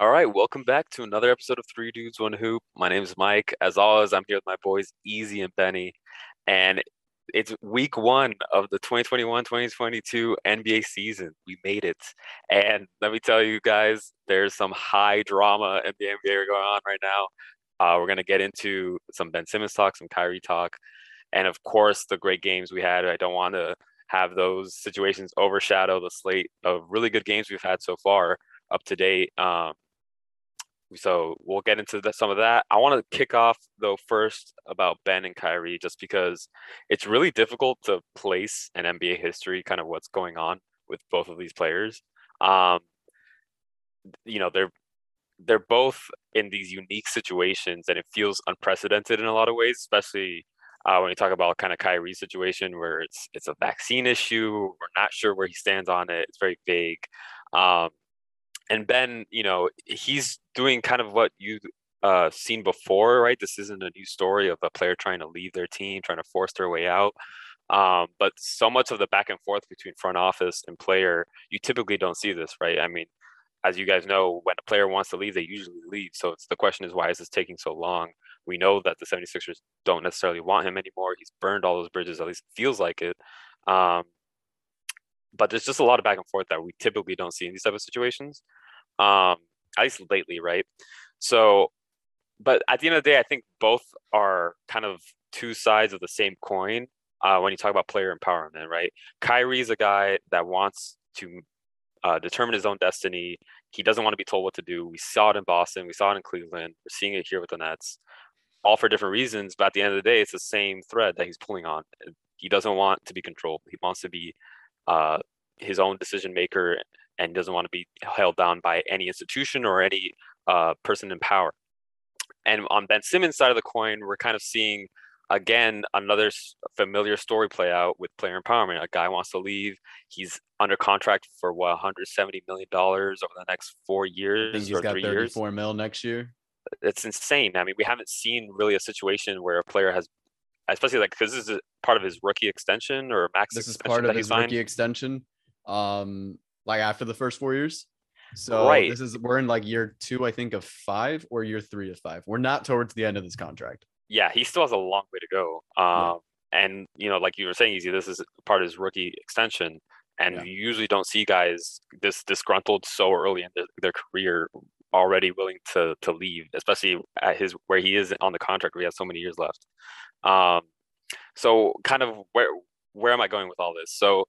All right, welcome back to another episode of Three Dudes One Hoop. My name is Mike. As always, I'm here with my boys Easy and Benny, and it's week one of the 2021-2022 NBA season. We made it, and let me tell you guys, there's some high drama in the NBA going on right now. Uh, we're gonna get into some Ben Simmons talk, some Kyrie talk, and of course the great games we had. I don't want to have those situations overshadow the slate of really good games we've had so far up to date. Um, so we'll get into the, some of that. I want to kick off though first about Ben and Kyrie, just because it's really difficult to place an NBA history, kind of what's going on with both of these players. Um, you know, they're they're both in these unique situations, and it feels unprecedented in a lot of ways, especially uh, when you talk about kind of Kyrie's situation, where it's it's a vaccine issue. We're not sure where he stands on it. It's very vague. Um, and Ben, you know, he's doing kind of what you've uh, seen before, right? This isn't a new story of a player trying to leave their team, trying to force their way out. Um, but so much of the back and forth between front office and player, you typically don't see this, right? I mean, as you guys know, when a player wants to leave, they usually leave. So it's the question is why is this taking so long? We know that the 76ers don't necessarily want him anymore. He's burned all those bridges, at least feels like it. Um, but there's just a lot of back and forth that we typically don't see in these type of situations um, at least lately, right? So, but at the end of the day, I think both are kind of two sides of the same coin uh, when you talk about player empowerment, right? Kyrie's a guy that wants to uh, determine his own destiny. He doesn't want to be told what to do. We saw it in Boston. We saw it in Cleveland. We're seeing it here with the Nets, all for different reasons. But at the end of the day, it's the same thread that he's pulling on. He doesn't want to be controlled. He wants to be uh, his own decision maker and doesn't want to be held down by any institution or any uh, person in power. And on Ben Simmons' side of the coin, we're kind of seeing again another familiar story play out with player empowerment. A guy wants to leave. He's under contract for what 170 million dollars over the next four years. I think he's got 34 years. mil next year. It's insane. I mean, we haven't seen really a situation where a player has, especially like because this is part of his rookie extension or max. This is part of his rookie extension. Um, like after the first four years. So right. this is we're in like year two, I think, of five or year three of five. We're not towards the end of this contract. Yeah, he still has a long way to go. Um, yeah. and you know, like you were saying, easy. This is part of his rookie extension, and yeah. you usually don't see guys this disgruntled so early in their, their career already willing to to leave, especially at his where he is on the contract he has so many years left. Um, so kind of where where am I going with all this? So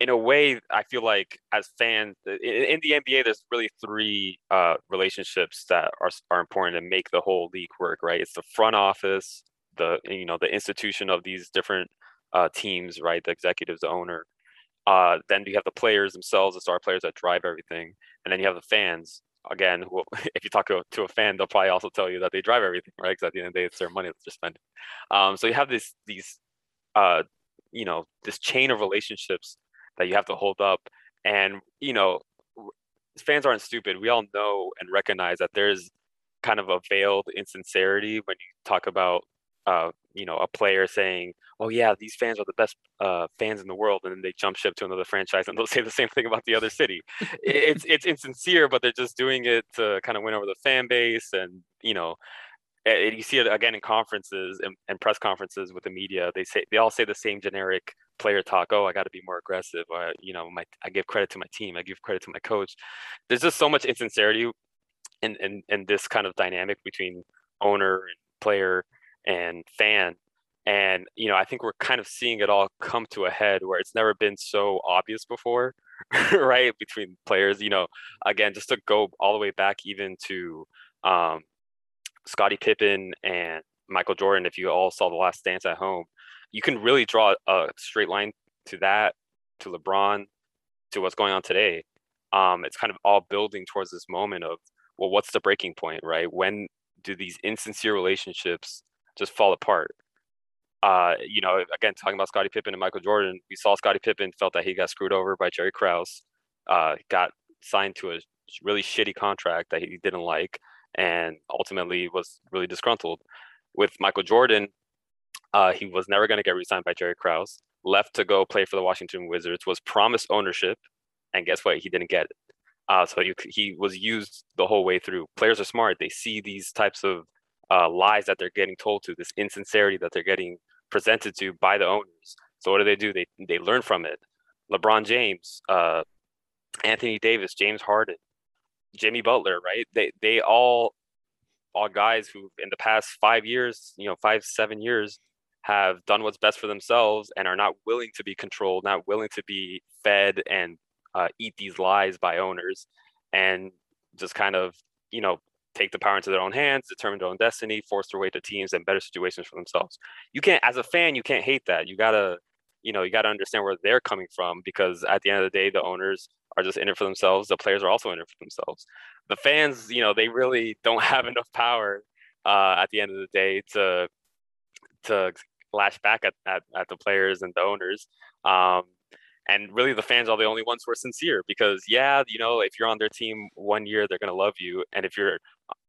in a way, I feel like as fans in, the NBA, there's really three uh, relationships that are are important to make the whole league work. Right? It's the front office, the you know the institution of these different uh, teams, right? The executives, the owner. Uh, then you have the players themselves, the star players that drive everything, and then you have the fans. Again, if you talk to a, to a fan, they'll probably also tell you that they drive everything, right? Because at the end of the day, it's their money that they're spending. Um, so you have this these uh, you know this chain of relationships that you have to hold up. And, you know, fans aren't stupid. We all know and recognize that there's kind of a veiled insincerity when you talk about, uh, you know, a player saying, "Oh yeah, these fans are the best uh, fans in the world," and then they jump ship to another franchise and they'll say the same thing about the other city. it's it's insincere, but they're just doing it to kind of win over the fan base, and you know, you see it again in conferences and, and, press conferences with the media. They say they all say the same generic player talk. Oh, I got to be more aggressive. Or you know, my I give credit to my team. I give credit to my coach. There's just so much insincerity in in, in this kind of dynamic between owner and player and fan. And you know, I think we're kind of seeing it all come to a head where it's never been so obvious before, right? Between players, you know, again, just to go all the way back even to um, Scottie Pippen and Michael Jordan, if you all saw The Last Dance at home, you can really draw a straight line to that, to LeBron, to what's going on today. Um, it's kind of all building towards this moment of, well, what's the breaking point, right? When do these insincere relationships just fall apart? Uh, you know, again, talking about Scottie Pippen and Michael Jordan, we saw Scottie Pippen felt that he got screwed over by Jerry Krause, uh, got signed to a really shitty contract that he didn't like and ultimately was really disgruntled. With Michael Jordan, uh, he was never going to get re-signed by Jerry Krause. Left to go play for the Washington Wizards. Was promised ownership, and guess what? He didn't get it. Uh, so he, he was used the whole way through. Players are smart. They see these types of uh, lies that they're getting told to, this insincerity that they're getting presented to by the owners. So what do they do? They they learn from it. LeBron James, uh, Anthony Davis, James Harden, Jimmy Butler, right? They they all all guys who in the past five years, you know, five seven years, have done what's best for themselves and are not willing to be controlled, not willing to be fed and uh, eat these lies by owners, and just kind of you know take the power into their own hands, determine their own destiny, force their way to teams and better situations for themselves. You can't, as a fan, you can't hate that. You gotta, you know, you gotta understand where they're coming from because at the end of the day, the owners are just in it for themselves. The players are also in it for themselves. The fans, you know, they really don't have enough power uh, at the end of the day to to lash back at, at, at the players and the owners. Um, and really the fans are the only ones who are sincere because yeah you know if you're on their team one year they're going to love you and if you're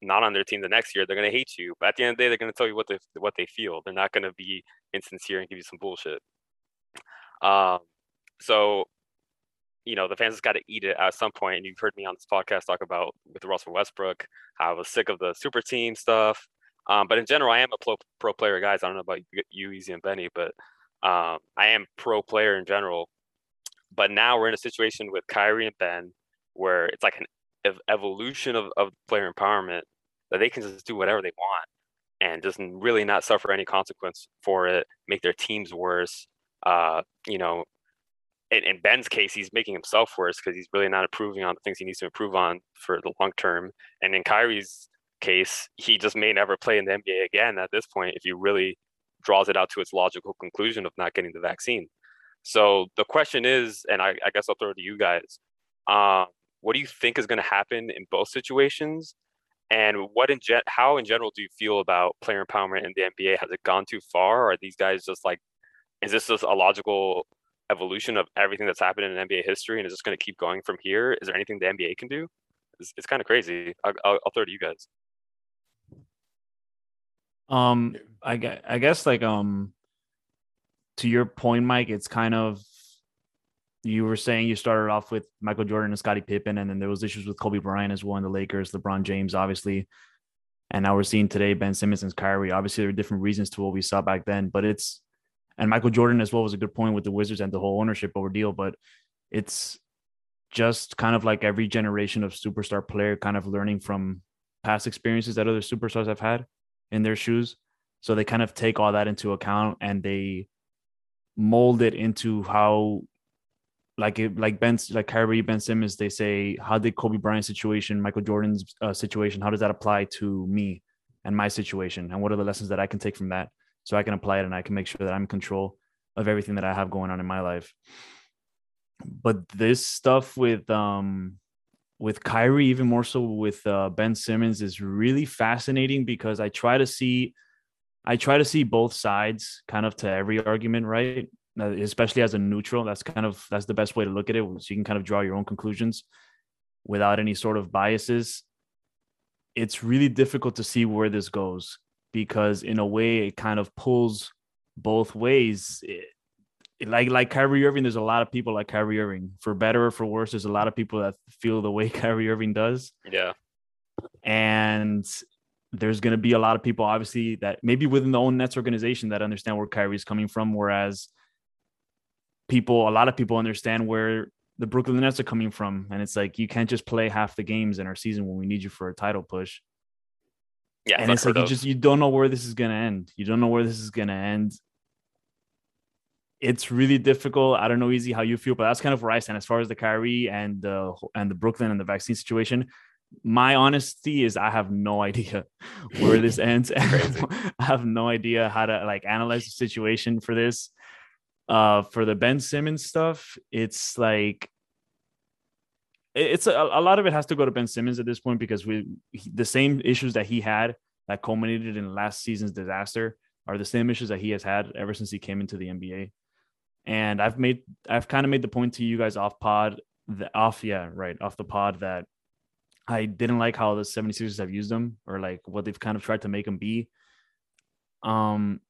not on their team the next year they're going to hate you but at the end of the day they're going to tell you what they what they feel they're not going to be insincere and give you some bullshit um so you know the fans has got to eat it at some point and you've heard me on this podcast talk about with russell westbrook i was sick of the super team stuff um, but in general, I am a pro, pro player, guys. I don't know about you, Easy and Benny, but um, I am pro player in general. But now we're in a situation with Kyrie and Ben where it's like an ev- evolution of, of player empowerment that they can just do whatever they want and just really not suffer any consequence for it, make their teams worse. Uh, you know, in, in, Ben's case, he's making himself worse because he's really not improving on the things he needs to improve on for the long term. And in Kyrie's case, he just may never play in the NBA again at this point if he really draws it out to its logical conclusion of not getting the vaccine. So the question is, and I, I guess I'll throw it to you guys. Um, what do you think is going to happen in both situations? And what in gen- how in general do you feel about player empowerment in the NBA? Has it gone too far? Or are these guys just like, is this just a logical evolution of everything that's happened in NBA history and is just going to keep going from here? Is there anything the NBA can do? It's, it's kind of crazy. I'll, I'll, I'll throw it to you guys. Um, I guess, I guess like um, to your point, Mike, it's kind of you were saying you started off with Michael Jordan and Scottie Pippen, and then there was issues with Kobe Bryant as well in the Lakers, LeBron James, obviously, and now we're seeing today Ben Simmons and Kyrie. Obviously, there are different reasons to what we saw back then, but it's and Michael Jordan as well was a good point with the Wizards and the whole ownership ordeal, but it's just kind of like every generation of superstar player kind of learning from past experiences that other superstars have had in their shoes. So they kind of take all that into account and they mold it into how like like Ben like Kyrie Ben Simmons they say how did Kobe Bryant situation Michael Jordan's uh, situation how does that apply to me and my situation? And what are the lessons that I can take from that? So I can apply it and I can make sure that I'm in control of everything that I have going on in my life. But this stuff with um with Kyrie, even more so with uh, Ben Simmons, is really fascinating because I try to see, I try to see both sides kind of to every argument, right? Especially as a neutral, that's kind of that's the best way to look at it. So you can kind of draw your own conclusions without any sort of biases. It's really difficult to see where this goes because, in a way, it kind of pulls both ways. It, like like Kyrie Irving, there's a lot of people like Kyrie Irving. For better or for worse, there's a lot of people that feel the way Kyrie Irving does. Yeah. And there's going to be a lot of people, obviously, that maybe within the own Nets organization that understand where Kyrie's coming from, whereas people, a lot of people understand where the Brooklyn Nets are coming from, and it's like you can't just play half the games in our season when we need you for a title push. Yeah, and it's like you just you don't know where this is going to end. You don't know where this is going to end it's really difficult. I don't know, easy how you feel, but that's kind of where I stand as far as the Kyrie and the and the Brooklyn and the vaccine situation. My honesty is I have no idea where this ends. I have no idea how to like analyze the situation for this. Uh, for the Ben Simmons stuff, it's like it's a, a lot of it has to go to Ben Simmons at this point because we the same issues that he had that culminated in last season's disaster are the same issues that he has had ever since he came into the NBA. And I've made I've kind of made the point to you guys off pod the off yeah, right, off the pod that I didn't like how the 76ers have used them or like what they've kind of tried to make them be. Um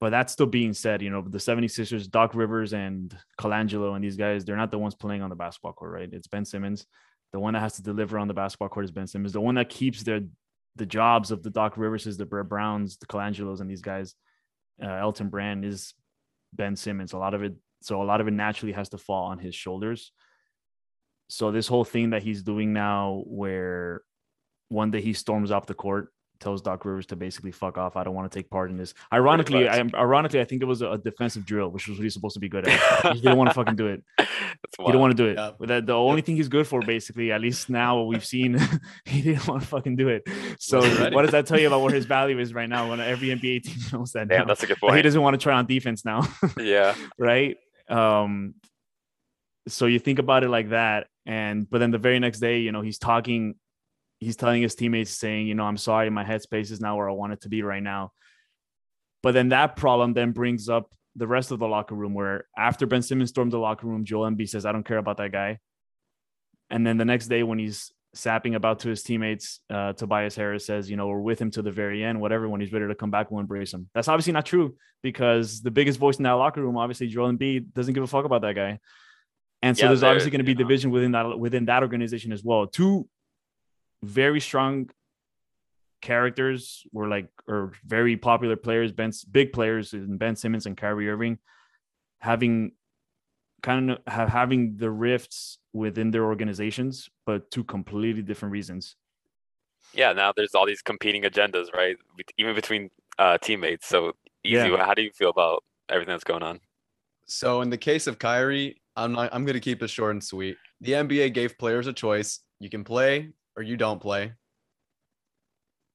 but that's still being said, you know, the 76ers, Doc Rivers and Colangelo and these guys, they're not the ones playing on the basketball court, right? It's Ben Simmons. The one that has to deliver on the basketball court is Ben Simmons. The one that keeps their the jobs of the Doc Riverses, the Brett Browns, the Colangelos, and these guys, uh, Elton Brand is Ben Simmons. A lot of it, so a lot of it naturally has to fall on his shoulders. So this whole thing that he's doing now, where one day he storms off the court tells Doc Rivers to basically fuck off. I don't want to take part in this. Ironically, I ironically I think it was a, defensive drill, which was what he's supposed to be good at. he didn't want to fucking do it. he didn't want to do it. Yeah. The, the only thing he's good for, basically, at least now what we've seen, he didn't want to fucking do it. So what does that tell you about where his value is right now? When every NBA team knows that. Yeah, that's a good point. he doesn't want to try on defense now. yeah. Right. Um. So you think about it like that, and but then the very next day, you know, he's talking he's telling his teammates saying, you know, I'm sorry, my headspace is not where I want it to be right now. But then that problem then brings up the rest of the locker room where after Ben Simmons stormed the locker room, Joel Embiid says, I don't care about that guy. And then the next day when he's sapping about to his teammates, uh, Tobias Harris says, you know, we're with him to the very end, whatever, when he's ready to come back, we'll embrace him. That's obviously not true because the biggest voice in that locker room, obviously Joel Embiid doesn't give a fuck about that guy. And so yeah, there's obviously going to be know. division within that within that organization as well. Two very strong characters were like or very popular players, Ben's big players in Ben Simmons and Kyrie Irving, having kind of having the rifts within their organizations, but two completely different reasons. Yeah, now there's all these competing agendas, right? Even between uh, teammates. So easy. Yeah. How do you feel about everything that's going on? So in the case of Kyrie, I'm not. I'm going to keep it short and sweet. The NBA gave players a choice. You can play or you don't play.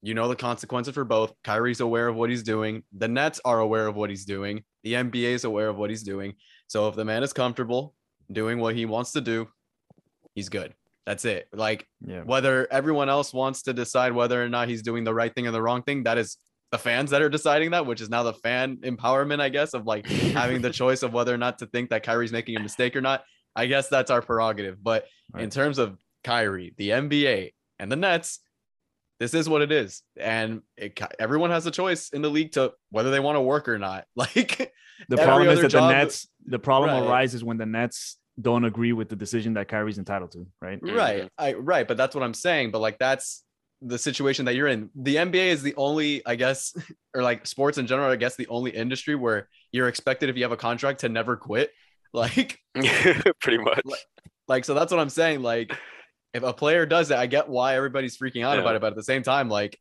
You know the consequences for both. Kyrie's aware of what he's doing. The Nets are aware of what he's doing. The NBA is aware of what he's doing. So if the man is comfortable doing what he wants to do, he's good. That's it. Like yeah. whether everyone else wants to decide whether or not he's doing the right thing or the wrong thing, that is the fans that are deciding that, which is now the fan empowerment, I guess, of like having the choice of whether or not to think that Kyrie's making a mistake or not. I guess that's our prerogative. But right. in terms of Kyrie, the NBA, and the Nets, this is what it is. And it, everyone has a choice in the league to whether they want to work or not. Like the problem is that job, the Nets, the problem right. arises when the Nets don't agree with the decision that Kyrie's entitled to, right? Right. Mm-hmm. I right, but that's what I'm saying. But like that's the situation that you're in. The NBA is the only, I guess, or like sports in general, I guess the only industry where you're expected if you have a contract to never quit. Like pretty much. Like, like so that's what I'm saying. Like if a player does it, I get why everybody's freaking out yeah. about it. But at the same time, like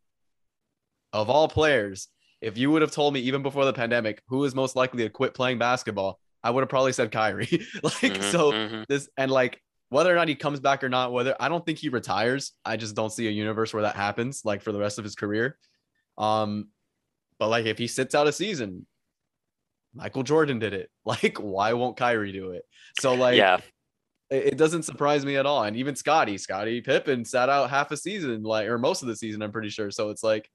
of all players, if you would have told me even before the pandemic who is most likely to quit playing basketball, I would have probably said Kyrie. like mm-hmm, so mm-hmm. this and like whether or not he comes back or not, whether I don't think he retires. I just don't see a universe where that happens like for the rest of his career. Um, but like if he sits out a season, Michael Jordan did it. Like, why won't Kyrie do it? So like yeah it doesn't surprise me at all. And even Scottie, Scottie Pippen sat out half a season, like or most of the season, I'm pretty sure. So it's like,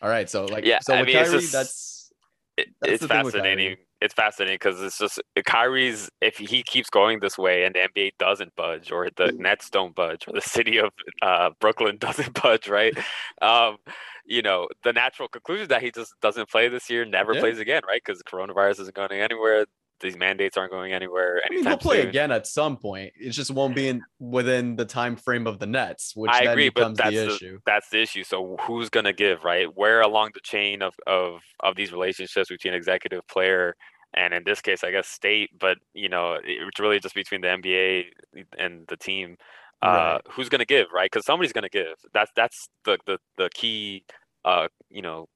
all right, so like, yeah, so I with mean, Kyrie, just, that's, it, that's it's fascinating. It's fascinating because it's just Kyrie's. If he keeps going this way and the NBA doesn't budge, or the Nets don't budge, or the city of uh, Brooklyn doesn't budge, right? um, you know, the natural conclusion that he just doesn't play this year, never yeah. plays again, right? Because coronavirus isn't going anywhere these mandates aren't going anywhere. I mean, he'll play soon. again at some point. It just won't be in within the time frame of the Nets, which I agree, but that's the, the issue. That's the issue. So who's gonna give, right? Where along the chain of of of these relationships between executive player and in this case, I guess state, but you know, it's really just between the NBA and the team. Uh, right. who's gonna give, right? Because somebody's gonna give. That's that's the the the key. Uh, you know,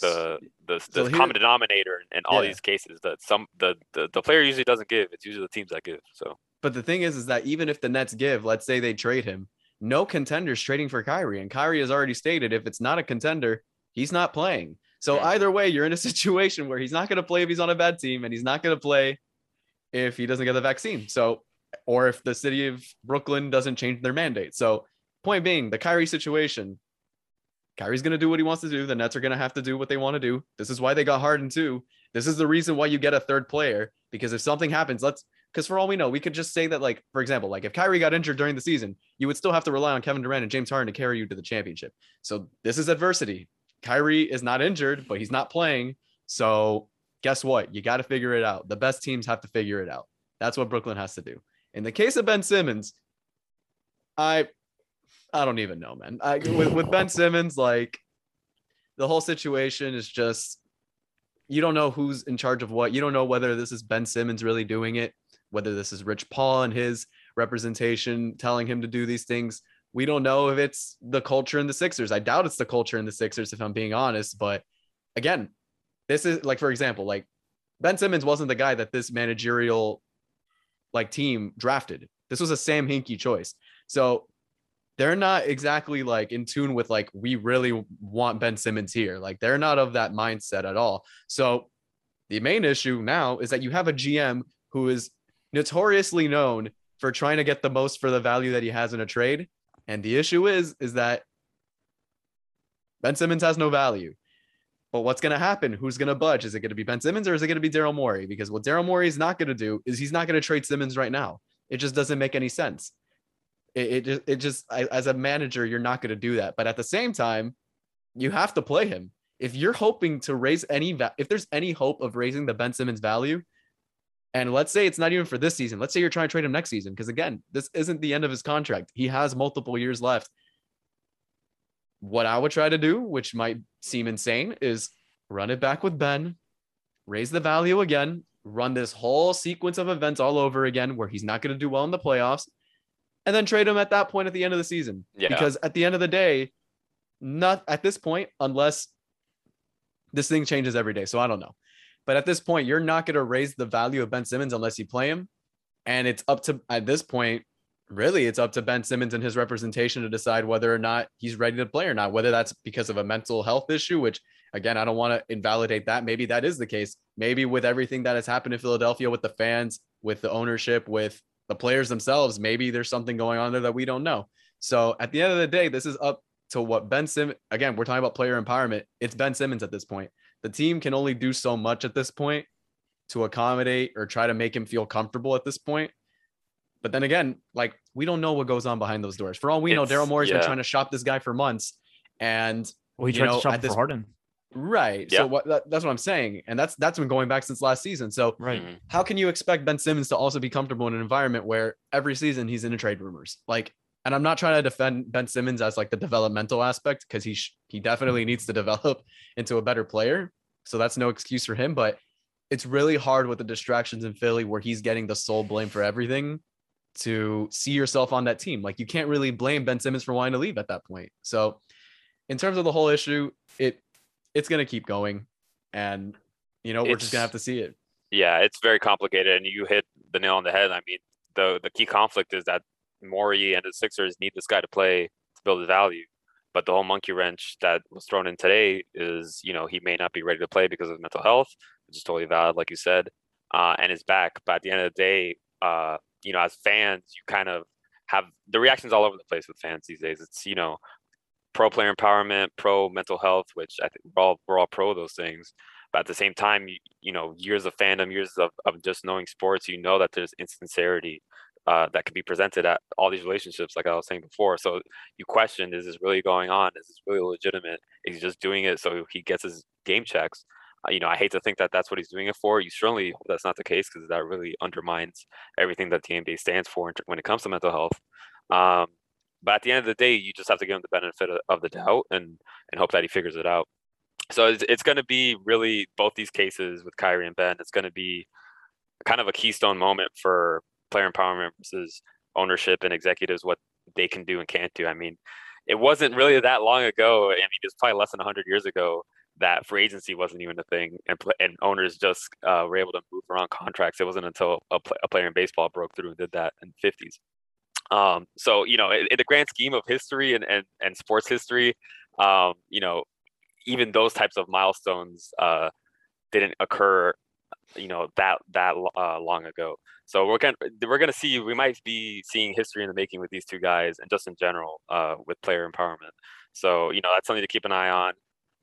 the the, the so common denominator in, all yeah. these cases that some the, the the player usually doesn't give it's usually the teams that give so but the thing is is that even if the nets give let's say they trade him no contenders trading for Kyrie and Kyrie has already stated if it's not a contender he's not playing so mm-hmm. either way you're in a situation where he's not going to play if he's on a bad team and he's not going to play if he doesn't get the vaccine so or if the city of Brooklyn doesn't change their mandate so point being the Kyrie situation Kyrie's going to do what he wants to do. The Nets are going to have to do what they want to do. This is why they got Harden too. This is the reason why you get a third player because if something happens, let's because for all we know, we could just say that like for example, like if Kyrie got injured during the season, you would still have to rely on Kevin Durant and James Harden to carry you to the championship. So this is adversity. Kyrie is not injured, but he's not playing. So guess what? You got to figure it out. The best teams have to figure it out. That's what Brooklyn has to do. In the case of Ben Simmons, I I don't even know, man. I with, with Ben Simmons, like the whole situation is just you don't know who's in charge of what. You don't know whether this is Ben Simmons really doing it, whether this is Rich Paul and his representation telling him to do these things. We don't know if it's the culture in the Sixers. I doubt it's the culture in the Sixers, if I'm being honest. But again, this is like, for example, like Ben Simmons wasn't the guy that this managerial like team drafted. This was a Sam Hinkie choice. So they're not exactly like in tune with like we really want Ben Simmons here. Like they're not of that mindset at all. So the main issue now is that you have a GM who is notoriously known for trying to get the most for the value that he has in a trade. And the issue is is that Ben Simmons has no value. But what's going to happen? Who's going to budge? Is it going to be Ben Simmons or is it going to be Daryl Morey? Because what Daryl Morey is not going to do is he's not going to trade Simmons right now. It just doesn't make any sense. It, just, it just I, as a manager, you're not going to do that. But at the same time, you have to play him. If you're hoping to raise any, if there's any hope of raising the Ben Simmons value, and let's say it's not even for this season. Let's say you're trying to trade him next season. Because again, this isn't the end of his contract. He has multiple years left. What I would try to do, which might seem insane, is run it back with Ben, raise the value again, run this whole sequence of events all over again where he's not going to do well in the playoffs, and then trade him at that point at the end of the season. Yeah. Because at the end of the day, not at this point, unless this thing changes every day. So I don't know. But at this point, you're not going to raise the value of Ben Simmons unless you play him. And it's up to, at this point, really, it's up to Ben Simmons and his representation to decide whether or not he's ready to play or not, whether that's because of a mental health issue, which again, I don't want to invalidate that. Maybe that is the case. Maybe with everything that has happened in Philadelphia with the fans, with the ownership, with the players themselves, maybe there's something going on there that we don't know. So at the end of the day, this is up to what Ben Simmons, again, we're talking about player empowerment. It's Ben Simmons at this point the team can only do so much at this point to accommodate or try to make him feel comfortable at this point. But then again, like we don't know what goes on behind those doors. For all we know, Daryl Morey's yeah. been trying to shop this guy for months, and Well, he tried know, to shop at for this- Harden. Right. Yeah. So what that, that's what I'm saying, and that's that's been going back since last season. So Right. Mhm. how can you expect Ben Simmons to also be comfortable in an environment where every season he's in a trade rumors? Like, and I'm not trying to defend Ben Simmons as like the developmental aspect because he sh- he definitely needs to develop into a better player. So that's no excuse for him. But it's really hard with the distractions in Philly where he's getting the sole blame for everything to see yourself on that team. Like you can't really blame Ben Simmons for wanting to leave at that point. So in terms of the whole issue, it it's gonna keep going, and you know we're just gonna have to see it. Yeah, it's very complicated, and you hit the nail on the head. I mean, the the key conflict is that Morey and the Sixers need this guy to play to build his value. But the whole monkey wrench that was thrown in today is, you know, he may not be ready to play because of mental health, which is totally valid, like you said, uh, and is back. But at the end of the day, uh, you know, as fans, you kind of have the reactions all over the place with fans these days. It's you know, pro player empowerment, pro mental health, which I think we're all we're all pro those things. But at the same time, you, you know, years of fandom, years of, of just knowing sports, you know that there's insincerity uh, that can be presented at all these relationships, like I was saying before. So you question, is this really going on? Is this really legitimate? Is he just doing it so he gets his game checks? Uh, you know, I hate to think that that's what he's doing it for. You certainly hope that's not the case because that really undermines everything that the NBA stands for when it comes to mental health. Um, but at the end of the day, you just have to give him the benefit of, of the doubt and and hope that he figures it out. So it's, it's going to be really both these cases with Kyrie and Ben. It's going to be kind of a keystone moment for player empowerment versus ownership and executives what they can do and can't do. I mean, it wasn't really that long ago. I mean, it was probably less than 100 years ago that free agency wasn't even a thing, and and owners just uh, were able to move around contracts. It wasn't until a, pl- a player in baseball broke through and did that in the 50s. Um, so you know, in, in the grand scheme of history and and, and sports history, um, you know, even those types of milestones uh, didn't occur, you know, that that uh, long ago. So we're gonna we're gonna see we might be seeing history in the making with these two guys and just in general uh, with player empowerment. So you know that's something to keep an eye on.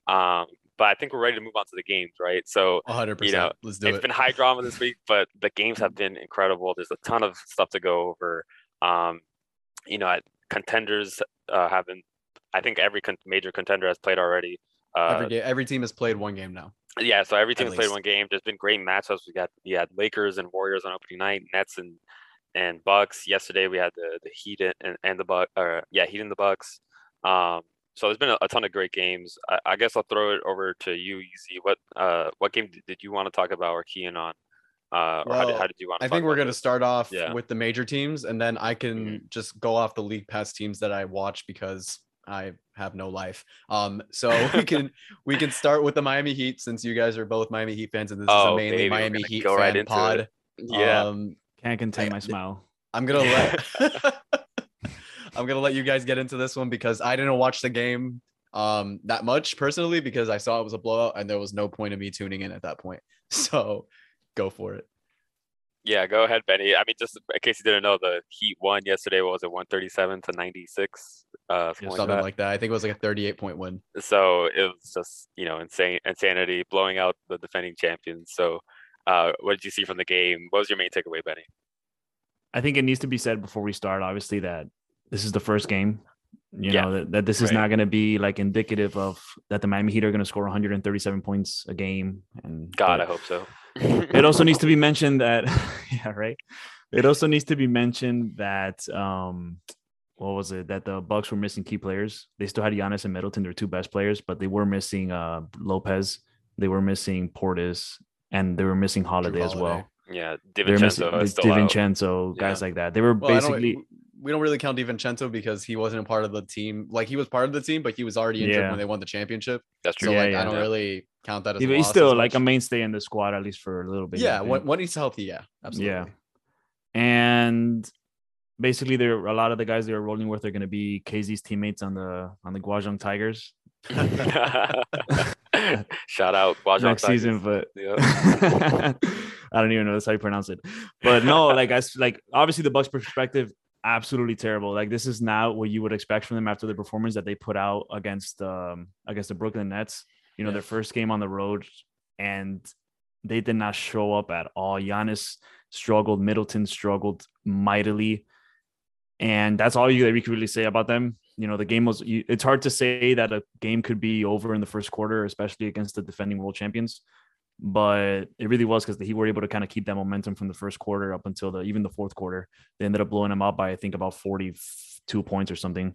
Um, but I think we're ready to move on to the games, right? So 100%. You know, Let's do it's it. been high drama this week, but the games have been incredible. There's a ton of stuff to go over. Um, you know, contenders uh, haven't. I think every con- major contender has played already. Uh, every game, every team has played one game now. yeah, so every team At has played one game. There's been great matchups. We got we had Lakers and Warriors on opening night, Nets and and Bucks. Yesterday we had the the Heat and, and the Buck or yeah, Heat and the Bucks. Um, so there's been a, a, ton of great games. I, I, guess I'll throw it over to you, Easy. What uh what game did, did you want to talk about or key in on? Uh, well, how, did, how did you want? I think we're going to start off yeah. with the major teams, and then I can mm-hmm. just go off the league pass teams that I watch because I have no life. Um, so we can we can start with the Miami Heat since you guys are both Miami Heat fans, and this oh, is a oh, mainly baby, Miami Heat fan right pod. It. Yeah, um, can't contain I, my smile. I'm gonna let I'm gonna let you guys get into this one because I didn't watch the game um that much personally because I saw it was a blowout and there was no point of me tuning in at that point. So go for it. Yeah, go ahead, Benny. I mean, just in case you didn't know, the Heat won yesterday. What was it, 137 to 96? Uh, something, like, that. like that. I think it was like a 38 point win. So it was just, you know, insane insanity, blowing out the defending champions. So, uh, what did you see from the game? What was your main takeaway, Benny? I think it needs to be said before we start, obviously, that this is the first game. You yeah. know that, that this is right. not going to be like indicative of that the Miami Heat are going to score 137 points a game. And God, but, I hope so it also needs to be mentioned that yeah, right. It also needs to be mentioned that um what was it that the Bucks were missing key players. They still had Giannis and Middleton, their two best players, but they were missing uh Lopez, they were missing Portis, and they were missing Holiday, Holiday. as well. Yeah, DiVincenzo, DiVincenzo, guys yeah. like that. They were well, basically we don't really count DiVincenzo because he wasn't a part of the team. Like he was part of the team, but he was already injured yeah. when they won the championship. That's true. So yeah, like yeah, I don't really count that as. Yeah, he's still like a mainstay in the squad at least for a little bit. Yeah, when, when he's healthy, yeah, absolutely. Yeah, and basically, there a lot of the guys they are rolling with are going to be KZ's teammates on the on the Guangzhou Tigers. Shout out Guangzhou next Tigers. season, but I don't even know that's how you pronounce it. But no, like I like obviously the Bucks' perspective absolutely terrible. Like this is not what you would expect from them after the performance that they put out against um against the Brooklyn Nets. You know, their first game on the road, and they did not show up at all. Giannis struggled, Middleton struggled mightily, and that's all you that we could really say about them. You know, the game was. It's hard to say that a game could be over in the first quarter, especially against the defending world champions but it really was because he were able to kind of keep that momentum from the first quarter up until the even the fourth quarter. They ended up blowing him out by I think about forty two points or something.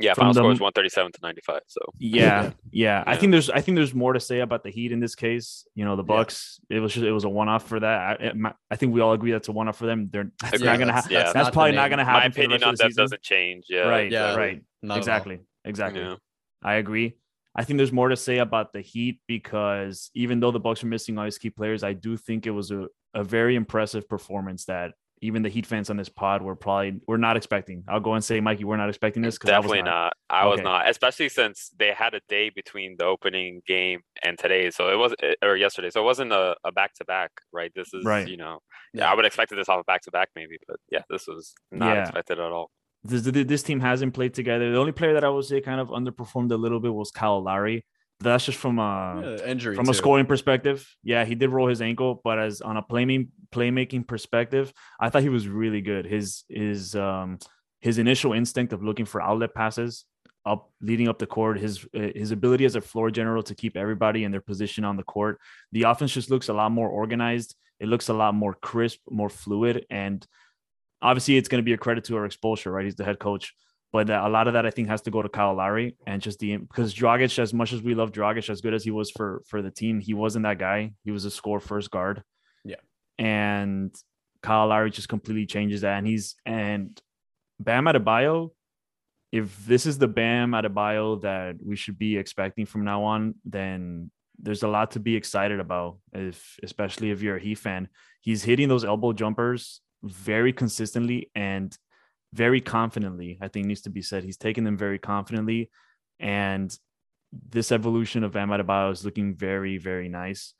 Yeah, final score was one thirty seven to ninety five. So yeah, yeah, yeah, I think there's I think there's more to say about the Heat in this case. You know, the Bucks. Yeah. It was just it was a one off for that. I, I, think we all agree that's a one off for them. They're that's not gonna happen. Yeah, that's, that's probably not gonna happen. My opinion on that doesn't change. Yeah, right. Yeah, right. Exactly. Exactly. Yeah. I agree. I think there's more to say about the Heat because even though the Bucks are missing all these key players, I do think it was a, a very impressive performance that even the Heat fans on this pod were probably we're not expecting. I'll go and say, Mikey, we're not expecting this. Definitely I not. not. I okay. was not, especially since they had a day between the opening game and today. So it was eh, or yesterday. So it wasn't a, a back to back, right? This is right. you know, yeah, I would expect this off a back to back maybe, but yeah, this was not yeah. expected at all this, this team hasn't played together. The only player that I would say kind of underperformed a little bit was Kyle Lowry. That's just from a yeah, injury from too. a scoring perspective. Yeah, he did roll his ankle, but as on a playmaking playmaking perspective, I thought he was really good. His his um his initial instinct of looking for outlet passes up leading up the court, his his ability as a floor general to keep everybody in their position on the court. The offense just looks a lot more organized. It looks a lot more crisp, more fluid, and obviously it's going to be a credit to our exposure, right? He's the head coach. But uh, a lot of that I think has to go to Kyle Lowry and just the because Dragic, as much as we love Dragic, as good as he was for for the team, he wasn't that guy. He was a score first guard. Yeah. And Kyle Lowry just completely changes that. And he's and Bam Adebayo, if this is the Bam Adebayo that we should be expecting from now on, then there's a lot to be excited about. If especially if you're a Heat fan, he's hitting those elbow jumpers very consistently and very confidently. I think needs to be said. He's taken them very confidently, and this evolution of Bam Adebayo is looking very, very nice.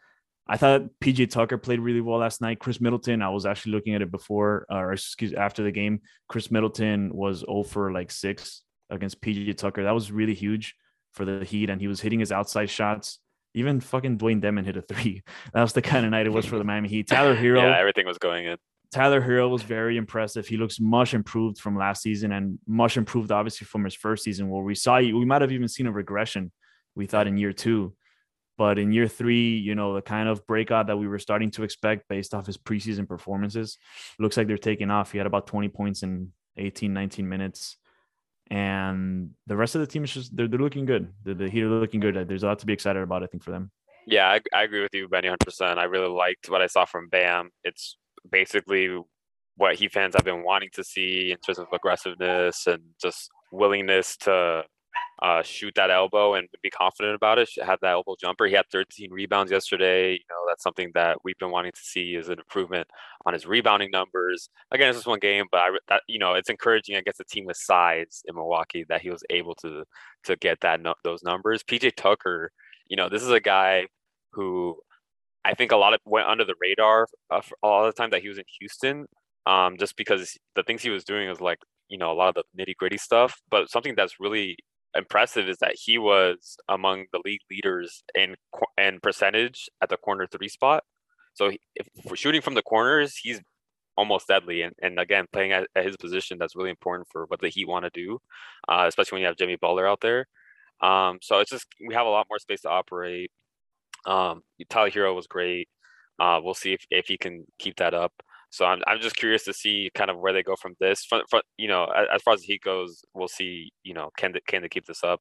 I thought PJ Tucker played really well last night. Khris Middleton, I was actually looking at it before, uh, or excuse after the game. Khris Middleton was 0 for like six against PJ Tucker. That was really huge for the Heat, and he was hitting his outside shots. Even fucking Dewayne Dedmon hit a three. That was the kind of night it was for the Miami Heat. Tyler Herro, yeah, everything was going in. Tyler Herro was very impressive. He looks much improved from last season and much improved, obviously, from his first season, where we saw you, we might have even seen a regression. We thought in year two, But in year three, you know, the kind of breakout that we were starting to expect based off his preseason performances, looks like they're taking off. He had about 20 points in 18, 19 minutes. And the rest of the team is just, they're, they're looking good. The, the Heat are looking good. There's a lot to be excited about, I think, for them. Yeah, I, I agree with you, Benny, 100%. I really liked what I saw from Bam. It's basically what Heat fans have been wanting to see in terms of aggressiveness and just willingness to uh, shoot that elbow and be confident about it. Have that elbow jumper. He had 13 rebounds yesterday. You know, that's something that we've been wanting to see is an improvement on his rebounding numbers. Again, it's just one game, but I, that, you know, it's encouraging against a team with size in Milwaukee that he was able to to get that those numbers. PJ Tucker, you know, this is a guy who I think a lot of went under the radar uh, all the time that he was in Houston, um, just because the things he was doing was like you know a lot of the nitty gritty stuff. But something that's really impressive is that he was among the league leaders in in percentage at the corner three spot. So if for shooting from the corners, he's almost deadly. And, and again, playing at, at his position, that's really important for what the Heat want to do, uh, especially when you have Jimmy Butler out there. Um, so it's just we have a lot more space to operate. Um, Tyler Herro was great. Uh, we'll see if, if he can keep that up. So I'm, I'm just curious to see kind of where they go from this. From, from you know, as, as, far as he goes, we'll see. You know, can they, can they keep this up?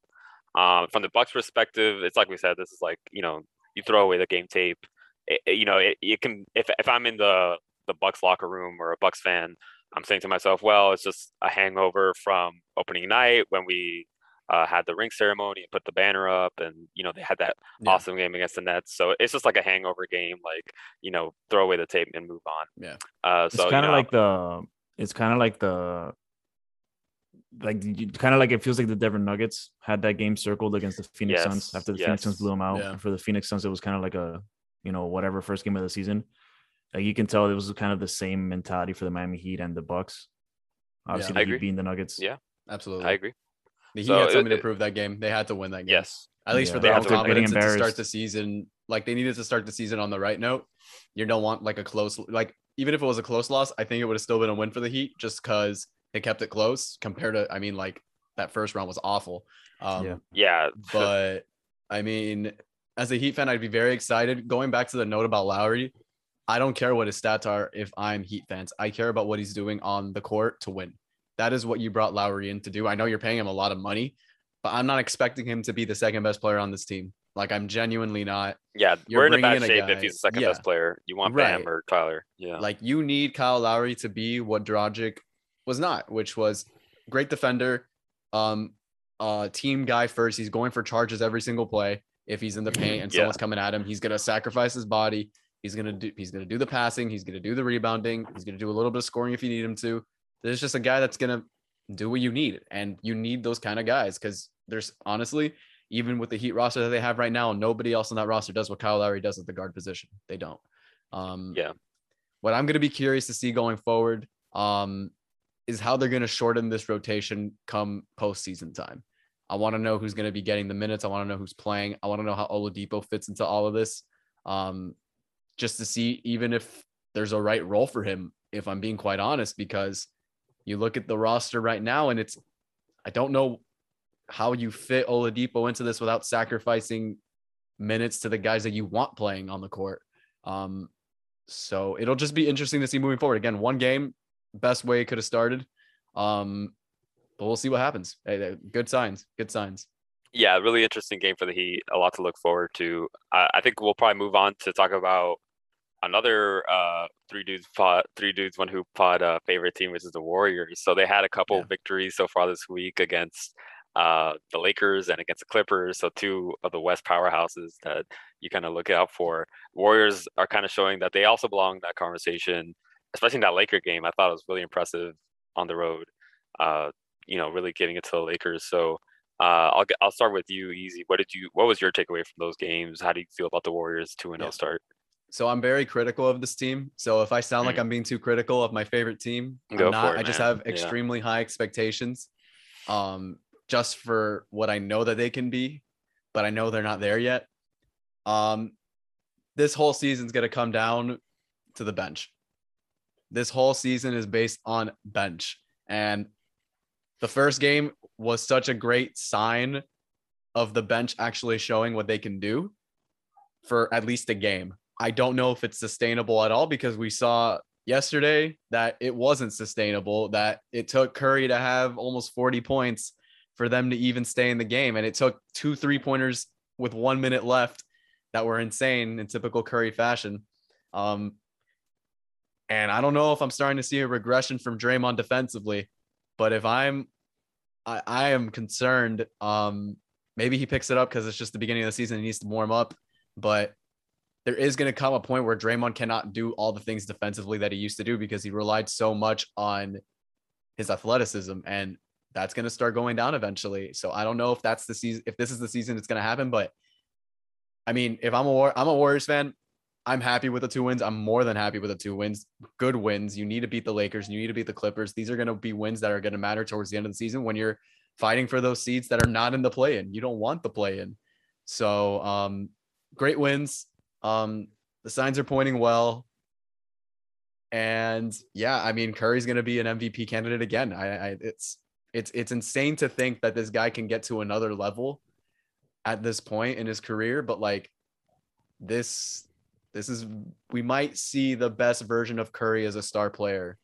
Um, from the Bucks perspective, it's like we said. This is like you know, you throw away the game tape. It, you know, it, it can if if I'm in the the Bucks locker room or a Bucks fan, I'm saying to myself, well, it's just a hangover from opening night when we uh, had the ring ceremony and put the banner up, and you know they had that yeah. awesome game against the Nets. So it's just like a hangover game, like you know, throw away the tape and move on. Yeah. Uh, so it's kind of like the. It's kind of like the. Like kind of like it feels like the Denver Nuggets had that game circled against the Phoenix yes. Suns after the yes. Phoenix Suns blew them out. Yeah. For the Phoenix Suns, it was kind of like a, you know, whatever first game of the season. Like you can tell it was kind of the same mentality for the Miami Heat and the Bucks. Obviously, yeah. the Heat being the Nuggets. Yeah, absolutely. I agree. He so had something it, to prove that game. They had to win that game. Yes. At least yeah, for their own confidence to start the season. Like they needed to start the season on the right note. You don't want like a close like even if it was a close loss, I think it would have still been a win for the Heat just because they kept it close compared to I mean like that first round was awful. Um, yeah. Yeah. but I mean, as a Heat fan, I'd be very excited. Going back to the note about Lowry, I don't care what his stats are if I'm Heat fans. I care about what he's doing on the court to win. That is what you brought Lowry in to do. I know you're paying him a lot of money, but I'm not expecting him to be the second best player on this team. Like I'm genuinely not. Yeah, you're we're in a bad in a shape guy. if he's the second yeah. best player. You want right. Bam or Tyler. Yeah. Like you need Kyle Lowry to be what Dragic was not, which was great defender, um, uh, team guy first. He's going for charges every single play. If he's in the paint and yeah. someone's coming at him, he's gonna sacrifice his body. He's gonna do. He's gonna do the passing. He's gonna do the rebounding. He's gonna do a little bit of scoring if you need him to. There's just a guy that's gonna do what you need, and you need those kind of guys because there's honestly, even with the Heat roster that they have right now, nobody else on that roster does what Kyle Lowry does at the guard position. They don't. Um, yeah. What I'm gonna be curious to see going forward um, is how they're gonna shorten this rotation come postseason time. I want to know who's going to be getting the minutes. I want to know who's playing. I want to know how Oladipo fits into all of this, um, just to see even if there's a right role for him. If I'm being quite honest, because you look at the roster right now, and it's I don't know how you fit Oladipo into this without sacrificing minutes to the guys that you want playing on the court. Um, so it'll just be interesting to see moving forward. Again, one game, best way it could have started. Um, but we'll see what happens. Hey, good signs. Good signs. Yeah, really interesting game for the Heat. A lot to look forward to. I think we'll probably move on to talk about another uh, three dudes pod, three dudes one hoop pod uh, favorite team, which is the Warriors. So they had a couple yeah. victories so far this week against uh, the Lakers and against the Clippers. So two of the West powerhouses that you kind of look out for. Warriors are kind of showing that they also belong in that conversation, especially in that Laker game. I thought it was really impressive on the road. Uh, you know, really getting it to the Lakers. So. Uh, I'll I'll start with you, Easy. What did you? What was your takeaway from those games? How do you feel about the Warriors two and zero oh start? So I'm very critical of this team. So if I sound like mm. I'm being too critical of my favorite team, Go I'm not. It, I just have extremely yeah. high expectations, um, just for what I know that they can be, but I know they're not there yet. Um, this whole season's gonna come down to the bench. This whole season is based on bench, and the first game was such a great sign of the bench actually showing what they can do for at least a game. I don't know if it's sustainable at all because we saw yesterday that it wasn't sustainable, that it took Curry to have almost 40 points for them to even stay in the game. And it took two three pointers with one minute left that were insane in typical Curry fashion. Um, and I don't know if I'm starting to see a regression from Draymond defensively, but if I'm, I, I am concerned. Um, maybe he picks it up because it's just the beginning of the season. He needs to warm up, but there is going to come a point where Draymond cannot do all the things defensively that he used to do because he relied so much on his athleticism and that's going to start going down eventually. So I don't know if that's the season if this is the season it's going to happen, but I mean, if I'm a War- I'm a Warriors fan, I'm happy with the two wins. I'm more than happy with the two wins. Good wins. You need to beat the Lakers, you need to beat the Clippers. These are going to be wins that are going to matter towards the end of the season when you're fighting for those seeds that are not in the play in. You don't want the play in. So, um great wins um, the signs are pointing well. And yeah, I mean, Curry's going to be an MVP candidate again. I, I, it's it's it's insane to think that this guy can get to another level at this point in his career, but like this this is we might see the best version of Curry as a star player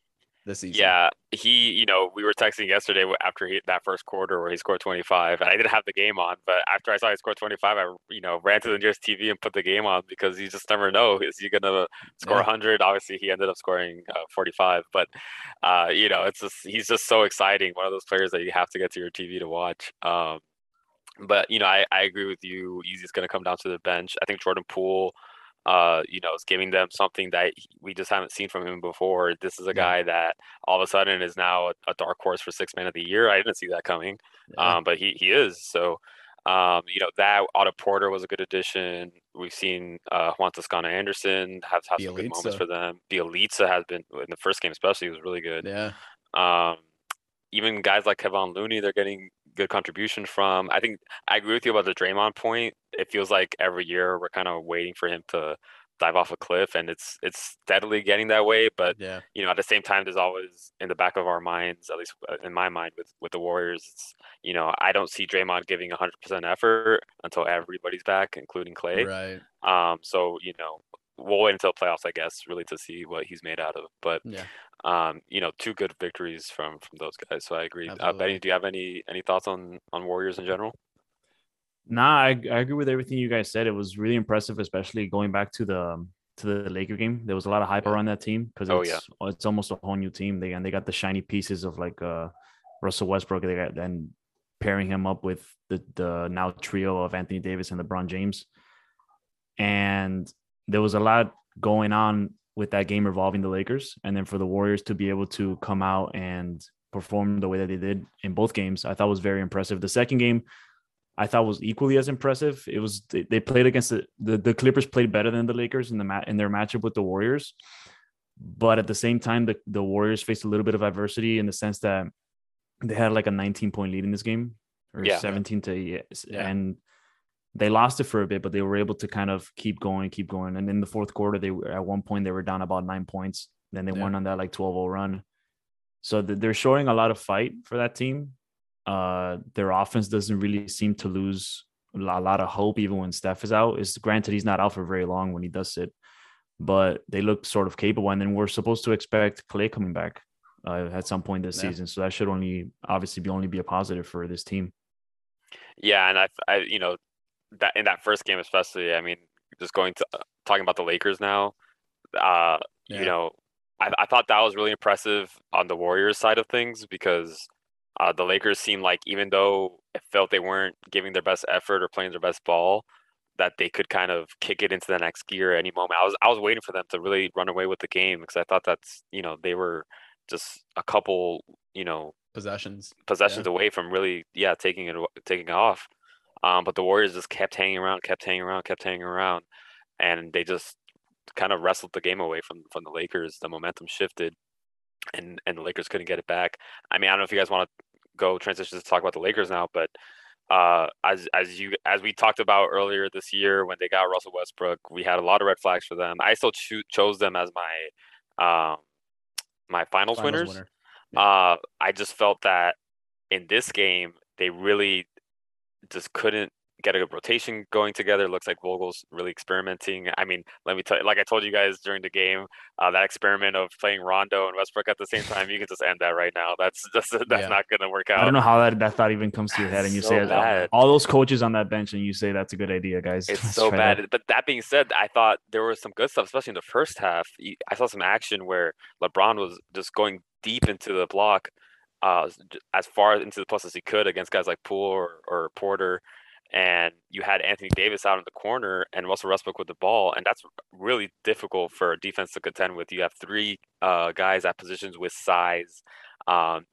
this season. Yeah, he, you know, we were texting yesterday after he, that first quarter where he scored 25, and I didn't have the game on, but after I saw he scored 25, I, you know, ran to the nearest TV and put the game on because you just never know is he gonna score yeah. 100? Obviously, he ended up scoring uh, 45, but uh, you know, it's just he's just so exciting. One of those players that you have to get to your TV to watch. Um, but you know, I, I agree with you. Easy's going to come down to the bench. I think Jordan Poole uh, you know, is giving them something that we just haven't seen from him before. This is a guy that all of a sudden is now a, dark horse for six man of the year. I didn't see that coming, yeah. um, but he he is. So, um, you know, that Otto Porter was a good addition. We've seen uh, Juan Toscano Anderson have, have some good moments for them. Bjelica has been in the first game, especially, was really good. Yeah. Um, even guys like Kevon Looney, they're getting good contribution from. I think I agree with you about the Draymond point. It feels like every year we're kind of waiting for him to dive off a cliff, and it's it's steadily getting that way. But yeah, you know, at the same time, there's always in the back of our minds, at least uh, in my mind, with with the Warriors, it's, you know, I don't see Draymond giving 100% effort until everybody's back, including Clay. Right. Um. So you know, we'll wait until playoffs, I guess, really to see what he's made out of. But yeah, um, you know, two good victories from from those guys. So I agree. Uh, Benny, do you have any any thoughts on on Warriors in general? Nah, I, I agree with everything you guys said. It was really impressive, especially going back to the to the Laker game. There was a lot of hype around that team because oh, it's yeah. it's almost a whole new team. They and they got the shiny pieces of like uh Russell Westbrook. They got and pairing him up with the the now trio of Anthony Davis and LeBron James. And there was a lot going on with that game revolving the Lakers, and then for the Warriors to be able to come out and perform the way that they did in both games, I thought was very impressive. The second game, I thought was equally as impressive. It was they, played against the, the, the Clippers played better than the Lakers in the mat in their matchup with the Warriors, but at the same time, the the Warriors faced a little bit of adversity in the sense that they had like a 19 point lead in this game or yeah. 17 to yeah. and they lost it for a bit, but they were able to kind of keep going, keep going. And in the fourth quarter, they were at one point they were down about nine points. Then they yeah. went on that like 12-0 run. So they're showing a lot of fight for that team. Uh, their offense doesn't really seem to lose a lot of hope even when Steph is out. Is granted he's not out for very long when he does sit, but they look sort of capable. And then we're supposed to expect Clay coming back uh, at some point this yeah. season, so that should only obviously be only be a positive for this team. Yeah, and I, I, you know, that in that first game especially. I mean, just going to uh, talking about the Lakers now. Uh, yeah. You know, I, I thought that was really impressive on the Warriors side of things because uh, the Lakers seemed like even though it felt they weren't giving their best effort or playing their best ball, that they could kind of kick it into the next gear at any moment. I was I was waiting for them to really run away with the game because I thought that's you know they were just a couple you know possessions possessions yeah. away from really yeah taking it taking it off. Um, but the Warriors just kept hanging around, kept hanging around, kept hanging around, and they just kind of wrestled the game away from from the Lakers. The momentum shifted, and and the Lakers couldn't get it back. I mean, I don't know if you guys want to go transition to talk about the Lakers now, but uh, as as you as we talked about earlier this year when they got Russell Westbrook, we had a lot of red flags for them. I still cho- chose them as my um, my finals, finals winners. Winner. Uh, I just felt that in this game they really just couldn't get a rotation going together. Looks like Vogel's really experimenting. I mean, let me tell you, like I told you guys during the game, uh, that experiment of playing Rondo and Westbrook at the same time, you can just end that right now. That's just that's Yeah. not going to work out. I don't know how that, that thought even comes to your head, and you So say bad. all those coaches on that bench, and you say that's a good idea, guys. It's Let's so bad. that. But that being said, I thought there was some good stuff, especially in the first half. I saw some action where LeBron was just going deep into the block, uh, as far into the plus as he could against guys like Poole or, or Porter. And you had Anthony Davis out in the corner and Russell Westbrook with the ball, and that's really difficult for a defense to contend with. You have three uh, guys at positions with size, um,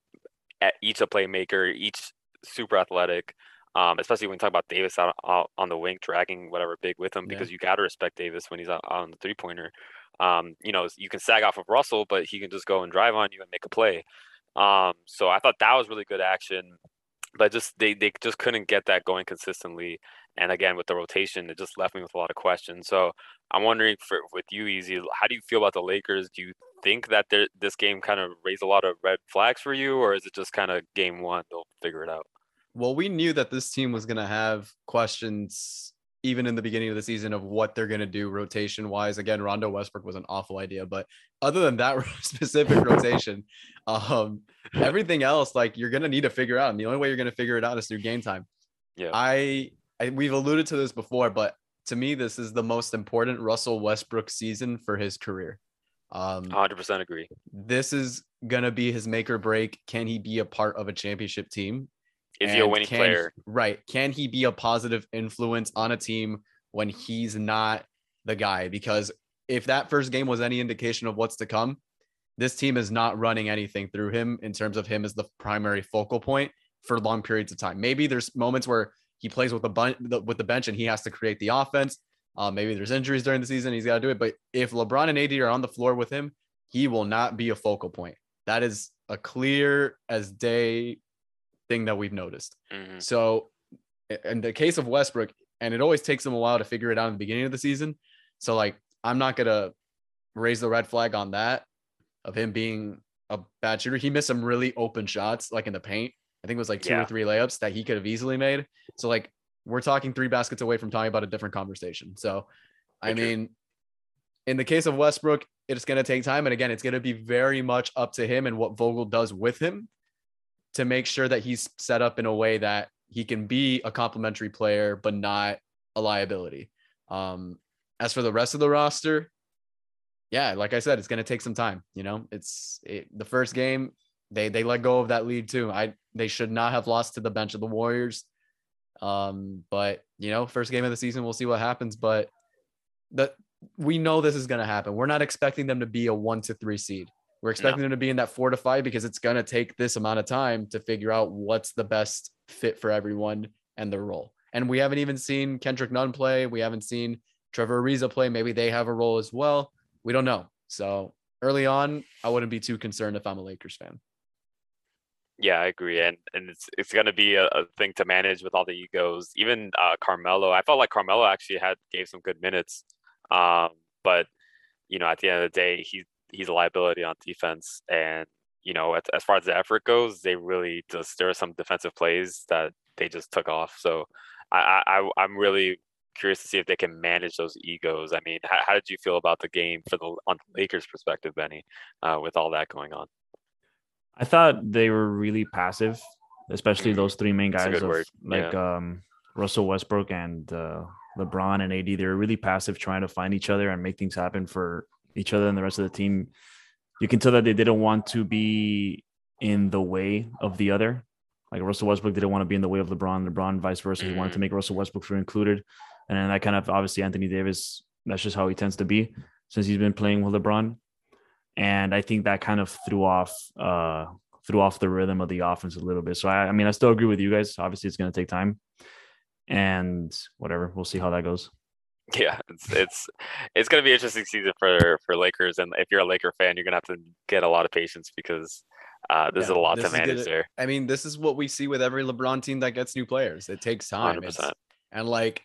at each a playmaker, each super athletic um, especially when you talk about Davis out, out on the wing, dragging whatever big with him, Yeah. because you got to respect Davis when he's out, out on the three pointer. Um, you know, you can sag off of Russell, but he can just go and drive on you and make a play. Um, so I thought that was really good action, but just they they just couldn't get that going consistently. And again, with the rotation, it just left me with a lot of questions. So I'm wondering for with you, Easy, how do you feel about the Lakers? Do you think that this game kind of raised a lot of red flags for you, or is it just kind of game one? They'll figure it out. Well, we knew that this team was going to have questions even in the beginning of the season of what they're going to do rotation wise. Again, Rondo Westbrook was an awful idea, but other than that specific rotation, um, everything else, like you're going to need to figure out. And the only way you're going to figure it out is through game time. Yeah. I, I, we've alluded to this before, but to me, this is the most important Russell Westbrook season for his career. Um, 100% agree. this is going to be his make or break. Can he be a part of a championship team? Is he a winning can player? right. Can he be a positive influence on a team when he's not the guy? Because if that first game was any indication of what's to come, this team is not running anything through him in terms of him as the primary focal point for long periods of time. Maybe there's moments where he plays with the bunch with the bench and he has to create the offense. Uh, maybe there's injuries during the season. He's got to do it. But if LeBron and AD are on the floor with him, he will not be a focal point. That is a clear as day thing that we've noticed. Mhm. So, in the case of Westbrook, and it always takes him a while to figure it out in the beginning of the season. So, like, I'm not gonna raise the red flag on that of him being a bad shooter. He missed some really open shots, like in the paint. I think it was like two or three layups that he could have easily made. So, like, we're talking three baskets away from talking about a different conversation. So, I mean, in the case of Westbrook, it's going to take time. And again, it's going to be very much up to him and what Vogel does with him to make sure that he's set up in a way that he can be a complementary player, but not a liability. Um, as for the rest of the roster, yeah, like I said, it's going to take some time. You know, it's it, the first game. They they let go of that lead too. I they should not have lost to the bench of the Warriors. Um, but you know, first game of the season, we'll see what happens. But the we know this is going to happen. We're not expecting them to be a one to three seed. We're expecting them to be in that four to five because it's going to take this amount of time to figure out what's the best fit for everyone and their role. And we haven't even seen Kendrick Nunn play. We haven't seen Trevor Ariza play. Maybe they have a role as well. We don't know. So early on, I wouldn't be too concerned if I'm a Lakers fan. Yeah, I agree, and and it's it's gonna be a, a thing to manage with all the egos. Even uh, Carmelo, I felt like Carmelo actually had gave some good minutes, um, but you know, at the end of the day, he he's a liability on defense, and you know, as, as far as the effort goes, they really just there are some defensive plays that they just took off. So I I I'm really curious to see if they can manage those egos. I mean, how, how did you feel about the game for the on the Lakers perspective, Benny, uh, with all that going on? I thought they were really passive, especially Mhm. those three main guys of like um, Russell Westbrook and uh, LeBron and AD. They were really passive, trying to find each other and make things happen for each other and the rest of the team. You can tell that they didn't want to be in the way of the other. Like Russell Westbrook didn't want to be in the way of LeBron. LeBron, vice versa, he wanted to make Russell Westbrook feel included, and then that kind of obviously Anthony Davis. That's just how he tends to be since he's been playing with LeBron and I think that kind of threw off uh threw off the rhythm of the offense a little bit. So I, I mean, I still agree with you guys. Obviously, it's going to take time, and whatever, we'll see how that goes. Yeah, it's it's it's gonna be an interesting season for for Lakers, and if you're a Laker fan, you're gonna have to get a lot of patience because uh, there's Yeah, a lot to manage there. I mean, this is what we see with every LeBron team that gets new players. It takes time. Hundred It's- percent. And like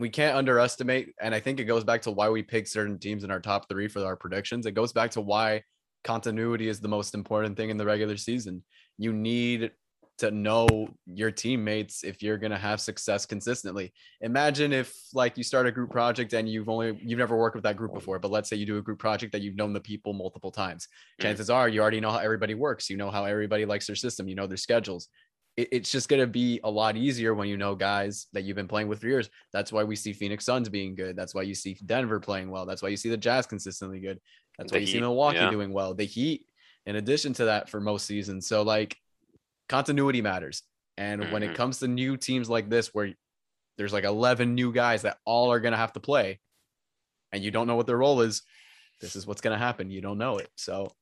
we can't underestimate, and I think it goes back to why we pick certain teams in our top three for our predictions. It goes back to why continuity is the most important thing in the regular season. You need to know your teammates if you're going to have success consistently. Imagine if like you start a group project and you've only you've never worked with that group before, but let's say you do a group project that you've known the people multiple times. Mm. Chances are you already know how everybody works. You know how everybody likes their system, you know their schedules. It, it's just going to be a lot easier when you know guys that you've been playing with for years. That's why we see Phoenix Suns being good. That's why you see Denver playing well. That's why you see the Jazz consistently good. That's The why you see Milwaukee yeah. doing well. The Heat in addition to that for most seasons. So like continuity matters. And when it Mhm. comes to new teams like this, where there's like 11 new guys that all are going to have to play and you don't know what their role is, this is what's going to happen. You don't know it. So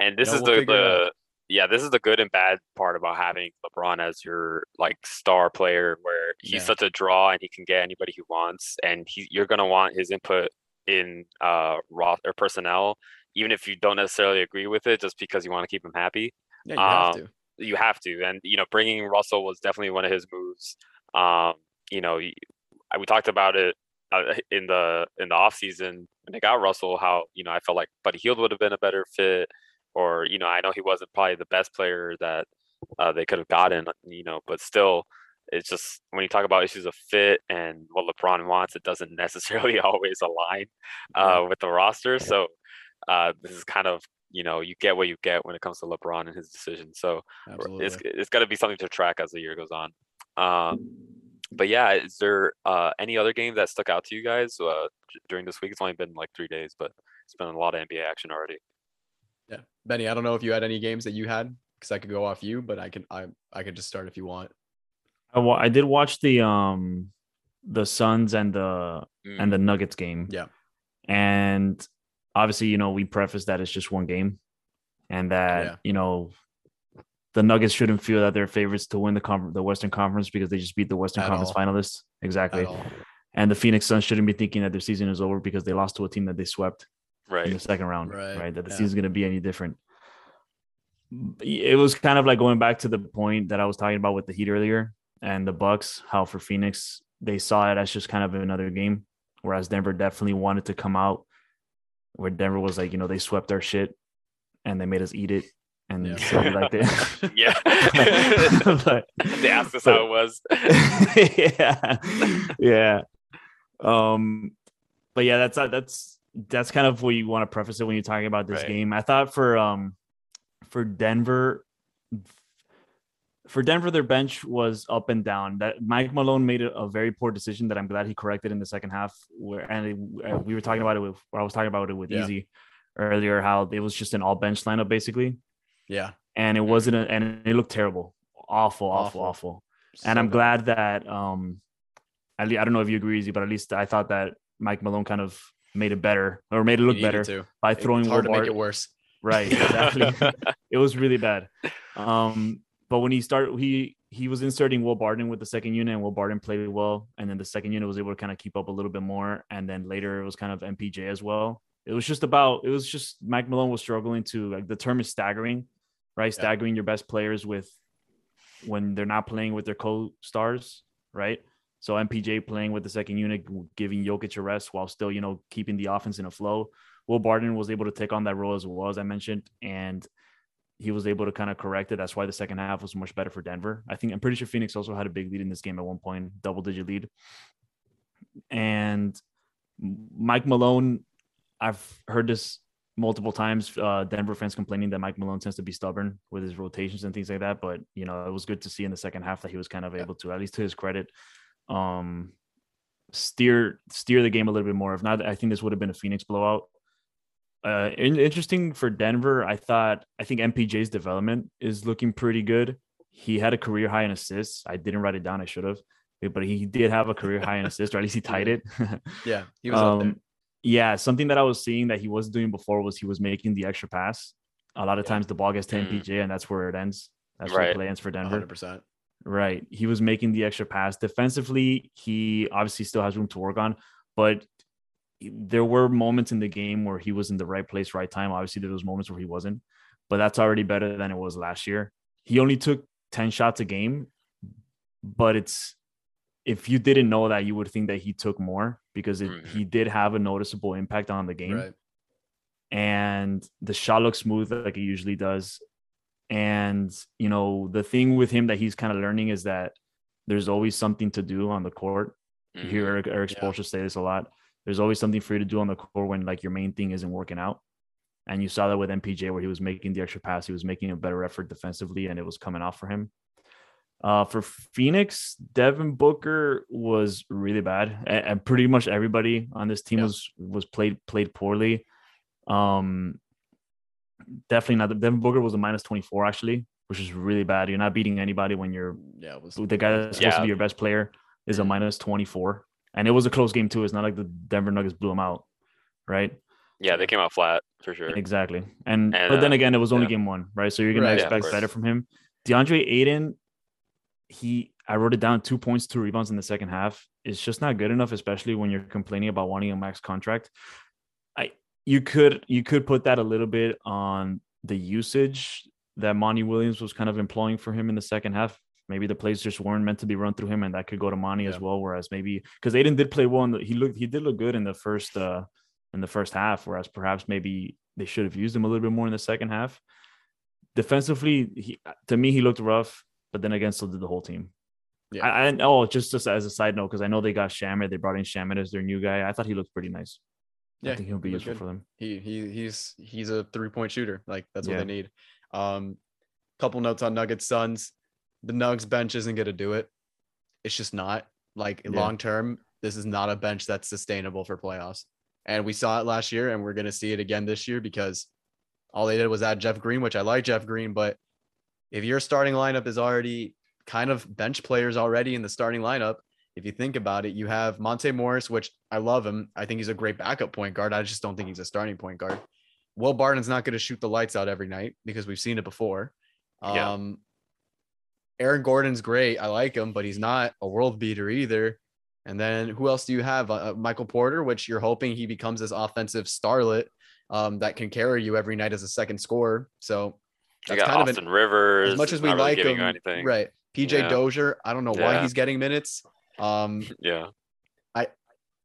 And this know, is we'll the, the yeah, this is the good and bad part about having LeBron as your like star player, where he's Yeah. such a draw and he can get anybody he wants, and he you're gonna want his input in uh raw or personnel, even if you don't necessarily agree with it, just because you want to keep him happy. yeah, you have Um, to. You have to, and you know, bringing Russell was definitely one of his moves. Um, you know, we talked about it uh, in the in the off season when they got Russell. How you know I felt like Buddy Hield would have been a better fit, or you know I know he wasn't probably the best player that uh, they could have gotten. You know, but still, it's just when you talk about issues of fit and what LeBron wants, it doesn't necessarily always align uh, with the roster. So uh, this is kind of you know you get what you get when it comes to LeBron and his decision. So Absolutely. it's it's got to be something to track as the year goes on. Um, but yeah, is there uh, any other game that stuck out to you guys uh, during this week? It's only been like three days, but it's been a lot of NBA action already. yeah. Benny, I don't know if you had any games that you had because I could go off you, but I can, I, I could just start if you want. I, wa- I did watch the um the Suns and the Mm, and the Nuggets game. Yeah. And obviously, you know, we preface that it's just one game and that, Yeah. you know, the Nuggets shouldn't feel that they're favorites to win the confer- the Western Conference because they just beat the Western At Conference all. finalists. Exactly. And the Phoenix Suns shouldn't be thinking that their season is over because they lost to a team that they swept right. in the second round, Right, right? That the yeah. season's going to be any different. It was kind of like going back to the point that I was talking about with the Heat earlier and the Bucks. How for Phoenix they saw it as just kind of another game, whereas Denver definitely wanted to come out. Where Denver was like, you know, they swept our shit and they made us eat it, and Yeah. so we liked it. Yeah. but, they asked us but- how it was. yeah, yeah. Um, but yeah, that's that's that's kind of what you want to preface it when you're talking about this Right. game. I thought for um for Denver, for Denver, their bench was up and down. That Mike Malone made a, a very poor decision that I'm glad he corrected in the second half. Where and it, uh, we were talking about it with, I was talking about it with Yeah. Easy earlier, how it was just an all bench lineup basically, Yeah. and it wasn't, a, and it looked terrible, awful, awful, Awful. awful So and I'm bad. glad that um, at least I don't know if you agree, Izzy, but at least I thought that Mike Malone kind of made it better or made it look better to. by It's throwing hard to make it worse. Right, exactly. it was really bad. Um, but when he started, he he was inserting Will Barton with the second unit, and Will Barton played well, and then the second unit was able to kind of keep up a little bit more, and then later it was kind of MPJ as well. It was just about it was just Mike Malone was struggling to like the term is staggering, right? Yeah. Staggering your best players with when they're not playing with their co-stars, right? So MPJ playing with the second unit, giving Jokic a rest while still, you know, keeping the offense in a flow. Will Barton was able to take on that role as well as I mentioned, and he was able to kind of correct it. That's why the second half was much better for Denver. I think I'm pretty sure Phoenix also had a big lead in this game at one point, double digit lead. And Mike Malone, I've heard this multiple times. Uh, Denver fans complaining that Mike Malone tends to be stubborn with his rotations and things like that. But you know, it was good to see in the second half that he was kind of able to, at least to his credit, um, steer steer the game a little bit more. If not, I think this would have been a Phoenix blowout. Uh, in, interesting for Denver. I thought I think MPJ's development is looking pretty good. He had a career high in assists. I didn't write it down. I should have, but he did have a career high in assists, or at least he tied it. Yeah. He was up there. Um, yeah, something that I was seeing that he was doing before was he was making the extra pass. A lot of Yeah. times the ball gets to Mm. MPJ and that's where it ends. That's where Right. the play ends for Denver. 100%. Right. He was making the extra pass. Defensively, he obviously still has room to work on, but there were moments in the game where he was in the right place, right time. Obviously, there was moments where he wasn't, but that's already better than it was last year. He only took 10 shots a game, but it's if you didn't know that, you would think that he took more because it, Mhm. he did have a noticeable impact on the game Right. and the shot looks smooth like it usually does. And you know, the thing with him that he's kind of learning is that there's always something to do on the court. You Mhm. hear Eric, Eric Yeah. Say this a lot. There's always something for you to do on the court when like your main thing isn't working out. And you saw that with MPJ where he was making the extra pass, he was making a better effort defensively, and it was coming off for him. Uh, for Phoenix, Devin Booker was really bad, and, and pretty much everybody on this team Yeah. was was played played poorly. Um, definitely not. Devin Booker was a minus twenty four actually, which is really bad. You're not beating anybody when you're Yeah, was the guy that's supposed to be your best player is a minus 24 and it was a close game too it's not like the denver nuggets blew them out right Yeah, they came out flat for sure. exactly and, And, but then uh, again it was only yeah. game one right so you're gonna Right. Expect course. better from him deandre Ayton he i wrote it down two points two rebounds in the second half it's just not good enough especially when you're complaining about wanting a max contract i you could you could put that a little bit on the usage that Monty Williams was kind of employing for him in the second half. Maybe the plays just weren't meant to be run through him, and that could go to Monty as well. Whereas maybe because Ayton did play well, the, he looked he did look good in the first uh in the first half. Whereas perhaps maybe they should have used him a little bit more in the second half. Defensively, he to me he looked rough, but then again, so did the whole team. Yeah. I, I oh just just as a side note because I know they got Shamet, they brought in Shamet as their new guy. I thought he looked pretty nice. Yeah, I think he'll be useful good. for them. he he he's he's a three point shooter. Like that's what Yeah. they need. Um, couple notes on Nuggets Suns. The Nugs bench isn't gonna do it. It's just not. Like Yeah. long term, this is not a bench that's sustainable for playoffs. And we saw it last year, and we're gonna see it again this year because all they did was add Jeff Green, which I like Jeff Green, but if your starting lineup is already kind of bench players already in the starting lineup, if you think about it, you have Monte Morris, which I love him. I think he's a great backup point guard. I just don't think he's a starting point guard. Will Barton's not going to shoot the lights out every night because we've seen it before. Yeah. Um, Aaron Gordon's great. I like him, but he's not a world beater either. And then who else do you have? Uh, uh, Michael Porter, which you're hoping he becomes this offensive starlet um, that can carry you every night as a second scorer. So You that's got kind of an Austin Rivers. as much as we really like him, anything. right? PJ Yeah. Dozier, I don't know why he's getting minutes. Um, Yeah.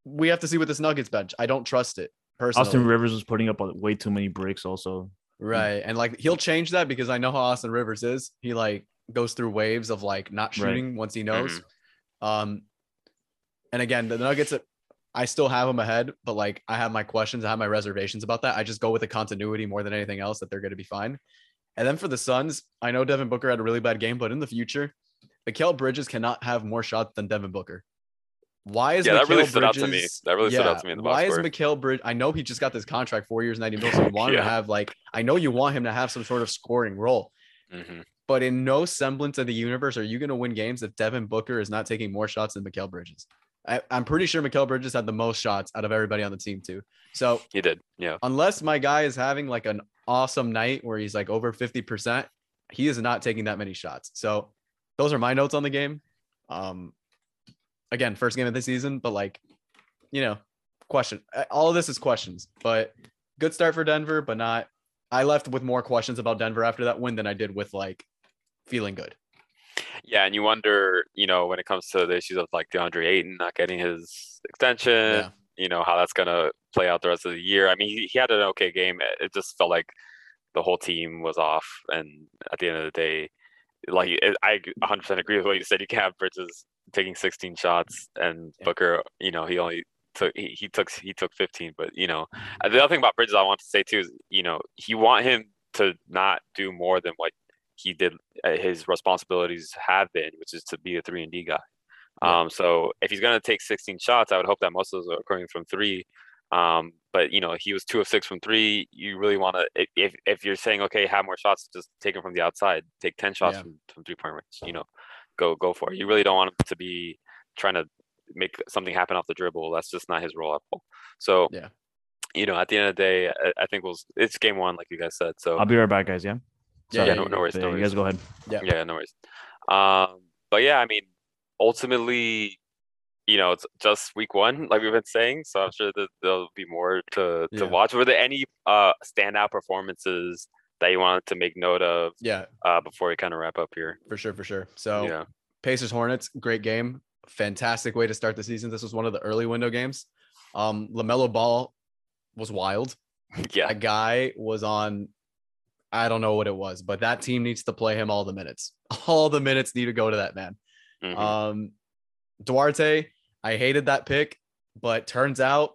we have to see with this Nuggets bench. I don't trust it personally. Austin Rivers was putting up way too many bricks. Also, right, and like he'll change that because I know how Austin Rivers is. He like goes through waves of like not Right. shooting once he knows. Mm-hmm. Um, and again, the Nuggets. I still have them ahead, but like I have my questions, I have my reservations about that. I just go with the continuity more than anything else that they're going to be fine. And then for the Suns, I know Devin Booker had a really bad game, but in the future, Mikal Bridges cannot have more shots than Devin Booker. Why is Yeah, that really Mikal stood out to me. Bridges- That really stood out to me in the box Why is score. Mikal Bridge? I know he just got this contract four years, 90 mil. So you want him to have like, I know you want him to have some sort of scoring role, Mhm. But in no semblance of the universe are you going to win games if Devin Booker is not taking more shots than Mikal Bridges. I, I'm pretty sure Mikal Bridges had the most shots out of everybody on the team too. So He did. Yeah. unless my guy is having like an awesome night where he's like over 50%, he is not taking that many shots. So those are my notes on the game. Um, again, first game of the season, but like, you know, question. All of this is questions, but good start for Denver, but not. I left with more questions about Denver after that win than I did with like feeling good. Yeah, and you wonder, you know, when it comes to the issues of like DeAndre Ayton not getting his extension, Yeah. you know, how that's gonna play out the rest of the year. I mean, he, he had an okay game. It- just felt like the whole team was off, and at the end of the day, like I 100% agree with what you said. You can't have Bridges taking 16 shots, and Yeah. Booker, you know, he only took he, he took he took 15. But you know, the other thing about Bridges I want to say too is, you know, you want him to not do more than what he did uh, his responsibilities have been, which is to be a three and D guy. Um, so if he's gonna take 16 shots, I would hope that most of those are coming from three. Um, but you know, he was two of six from three. You really want to, if if you're saying okay, have more shots, just take them from the outside. Take 10 shots Yeah. from, from three point range. You know, go go for it. You really don't want him to be trying to make something happen off the dribble. That's just not his role at all. So Yeah. you know, at the end of the day, I, I think we'll it's game one, like you guys said. So I'll be right back, guys. Yeah. Yeah, Sorry, yeah, no, no worries, no You worries. guys go ahead. Yeah. Yeah, no worries. Um, but yeah, I mean, ultimately, you know, it's just week one, like we've been saying. So I'm sure that there'll be more to to Yeah. watch. Were there any uh standout performances that you wanted to make note of Yeah, uh before we kind of wrap up here? for sure, for sure. So Yeah, Pacers Hornets, great game. Fantastic way to start the season. This was one of the early window games. Um, LaMelo Ball was wild. yeah, That guy was on I don't know what it was, but that team needs to play him all the minutes. All the minutes need to go to that man. Mhm. Um, Duarte, I hated that pick, but turns out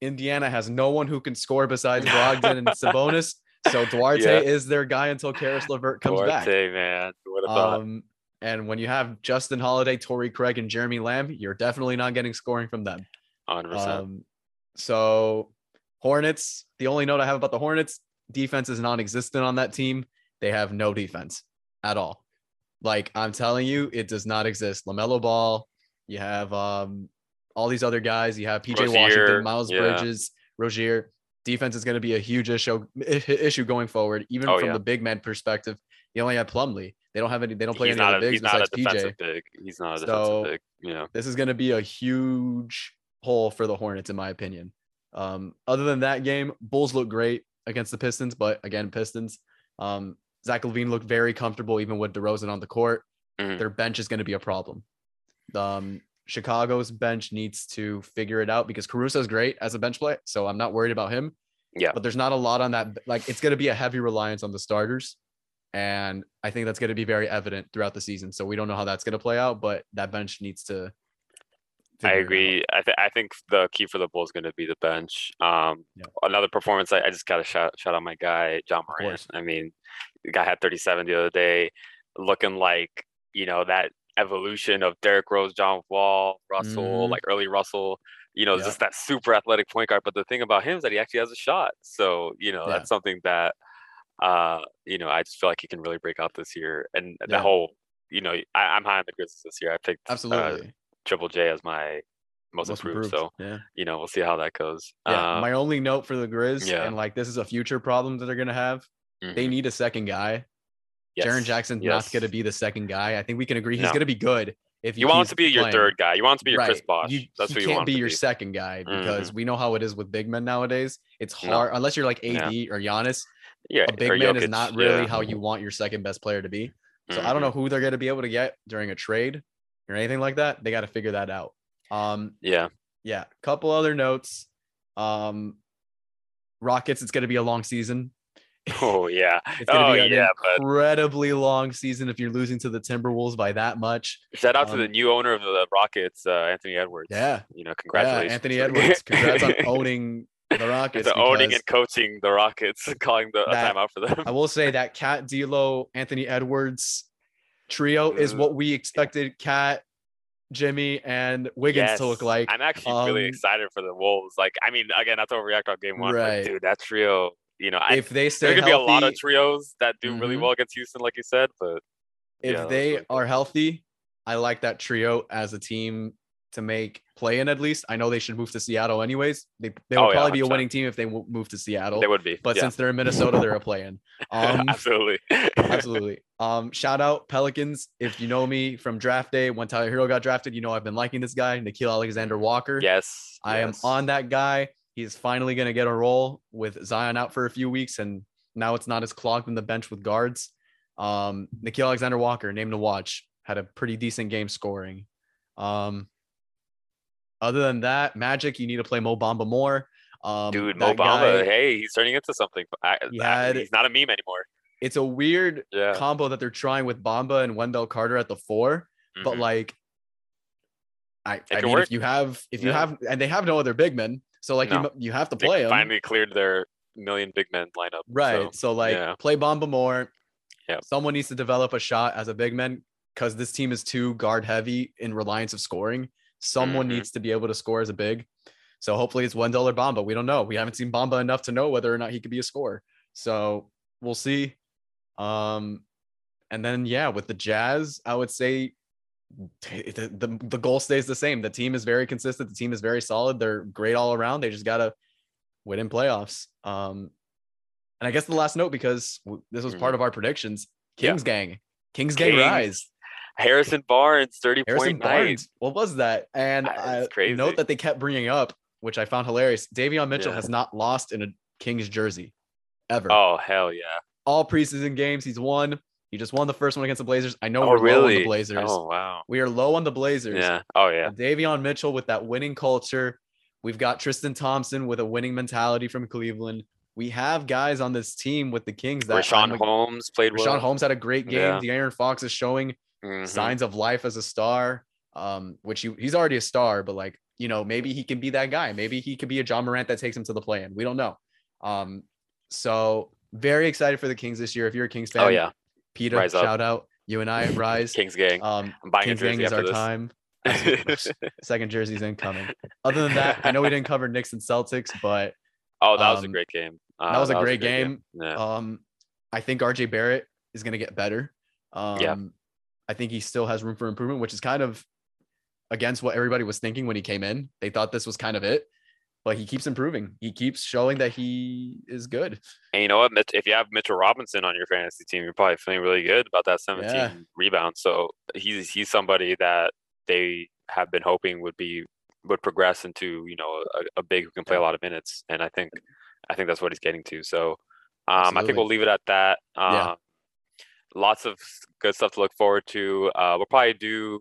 Indiana has no one who can score besides Brogdon and Sabonis. So Duarte Yeah. is their guy until Caris LeVert comes back. Duarte, man. What about Um, and when you have Justin Holiday, Torrey Craig, and Jeremy Lamb, you're definitely not getting scoring from them. 100%? Um, so Hornets, the only note I have about the Hornets, defense is non-existent on that team. They have no defense at all. Like I'm telling you, it does not exist. Lamelo Ball, you have um all these other guys. You have PJ Rozier, Washington, Miles yeah. Bridges, Rozier. Defense is going to be a huge issue issue going forward, even Oh, from yeah. the big man perspective. You only have Plumlee. They don't have any. They don't play he's any not a, bigs he's not a besides PJ. big. He's not a So- defensive big. You know. This is going to be a huge hole for the Hornets, in my opinion. Um, other than that game, Bulls look great against the Pistons, but again, Pistons. Um, Zach LaVine looked very comfortable even with DeRozan on the court. Mhm. Their bench is going to be a problem. Um, Chicago's bench needs to figure it out because Caruso is great as a bench play, so I'm not worried about him. Yeah. but there's not a lot on that. Like, it's going to be a heavy reliance on the starters, and I think that's going to be very evident throughout the season. So we don't know how that's going to play out, but that bench needs to. I figure it out. agree. I, th- I think the key for the Bulls is going to be the bench. Um, Yeah. Another performance, I, I just got to shout, shout out my guy, Ja Morant. I mean, the guy had 37 the other day, looking like, you know, that evolution of Derrick Rose, John Wall, Russell, Mhm. like early Russell, you know, Yeah. just that super athletic point guard. But the thing about him is that he actually has a shot. So, you know, Yeah. that's something that, uh, you know, I just feel like he can really break out this year. And the whole, you know, I, I'm high on the Grizzlies this year. I picked uh, Absolutely. Triple J as my most, improved. So yeah. you know, we'll see how that goes. Yeah. Uh, my only note for the Grizz, yeah. and like this is a future problem that they're gonna have. They mhm, need a second guy. Jaren Jackson's yes. not gonna be the second guy. I think we can agree he's No. gonna be good if You want to be your third guy. You want to be your Chris Right. Bosh. You, That's what you can't want be to your be. Mm-hmm. second guy because we know how it is with big men nowadays. It's hard unless you're like AD Yeah. or Giannis. Yeah, A big man is not really yeah. how you want your second best player to be. So I don't Mhm. know who they're gonna be able to get during a trade or anything like that. They got to figure that out. Um, Yeah, yeah, couple other notes. Um, Rockets, it's gonna be a long season. oh yeah, It's gonna oh be an yeah. But incredibly long season if you're losing to the Timberwolves by that much. shout out to um, the new owner of the Rockets, uh, Anthony Edwards. Yeah, you know, yeah, congratulations, Anthony Edwards. Congrats on owning the Rockets. to owning and coaching the Rockets, calling the a that- timeout for them. I will say that Cat D'Lo, Anthony Edwards trio is what we expected. Cat, Jimmy, and Wiggins to look like. I'm actually really um, excited for the Wolves. Like, I mean, again, not to overreact on game one, Right. but dude, that trio. You know, I, if they stay there's gonna healthy, be a lot of trios that do really Mhm. well against Houston, like you said. But if yeah, they really cool. are healthy, I like that trio as a team to make play in at least. I know they should move to Seattle anyways. They they will Oh, yeah, probably be a winning team if they w- move to Seattle. they would be. but yeah. since they're in Minnesota, they're a play-in. Um, absolutely, absolutely. Um, shout out Pelicans. If you know me from draft day when Tyler Herro got drafted, you know I've been liking this guy, Nickeil Alexander Walker. yes, I am on that guy. He's finally going to get a role with Zion out for a few weeks, and now it's not as clogged in the bench with guards. Um, Nickeil Alexander Walker, name to watch, had a pretty decent game scoring. Um, other than that, Magic, you need to play Mo Bamba more. Um, Dude, Mo Bamba, guy- hey, he's turning into something. I, He had- he's not a meme anymore. it's a weird Yeah, combo that they're trying with Bamba and Wendell Carter at the 4 but mhm. like, I, I mean, work. if you have, if you Yeah. have, and they have no other big men, so like No. you, you have to they play them. finally cleared their million big men lineup. Right. So, So, like yeah. play Bamba more. Yep. Someone needs to develop a shot as a big man because this team is too guard heavy in reliance of scoring. Someone Mhm. needs to be able to score as a big. So hopefully it's Wendell or Bamba. We don't know. We haven't seen Bamba enough to know whether or not he could be a scorer. So we'll see. Um, and then yeah, with the Jazz, I would say the, the, the goal stays the same. The team is very consistent. The team is very solid. They're great all around. They just gotta win in playoffs. Um, and I guess the last note because this was part of our predictions. Mm-hmm. Yeah. Kings gang, Kings gang Kings, rise. Harrison Barnes, 30 Harrison. Barnes. What was that? And I crazy. note that they kept bringing up, which I found hilarious. Davion Mitchell Yeah. has not lost in a Kings jersey ever. Oh, hell yeah. All preseason games he's won. He just won the first one against the Blazers. I know Oh, we're low on the Blazers. Oh, wow. We are low on the Blazers. Yeah. Oh, yeah. Davion Mitchell with that winning culture. We've got Tristan Thompson with a winning mentality from Cleveland. we have guys on this team with the Kings that Richaun Holmes played Richaun well. Holmes had a great game. Yeah. De'Aaron Fox is showing Mhm. signs of life as a star. Um, which he, he's already a star, but like, you know, maybe he can be that guy. Maybe he could be a Ja Morant that takes him to the play in. We don't know. Um, so very excited for the Kings this year. If you're a Kings fan, Oh yeah, Peter, Rise up. shout out. You and I rise. Kings gang. Um, I'm buying Kings a jersey gang is after our this. time. Second jersey's incoming. Other than that, I know we didn't cover Knicks and Celtics, but oh, that was a um, great game. that Uh, was a great game. Yeah. Um, I think RJ Barrett is going to get better. Um, Yeah. I think he still has room for improvement, which is kind of against what everybody was thinking when he came in. They thought this was kind of it, but he keeps improving. He keeps showing that he is good. And you know what? If you have Mitchell Robinson on your fantasy team, you're probably feeling really good about that 17 Yeah. rebounds. So he's he's somebody that they have been hoping would be would progress into you know a, a big who can play a lot of minutes. And I think I think that's what he's getting to. So um, I think we'll leave it at that. Um, Yeah. Lots of good stuff to look forward to. Uh, we'll probably do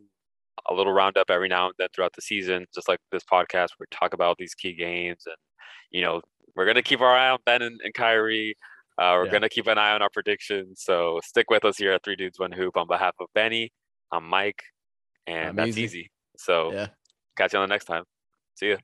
a little roundup every now and then throughout the season, just like this podcast. We talk about these key games, and you know we're gonna keep our eye on Ben and, and Kyrie. Uh, we're Yeah. gonna keep an eye on our predictions. So stick with us here at Three Dudes One Hoop. On behalf of Benny, I'm Mike, and I'm that's Easy. easy. So Yeah. catch you on the next time. See ya.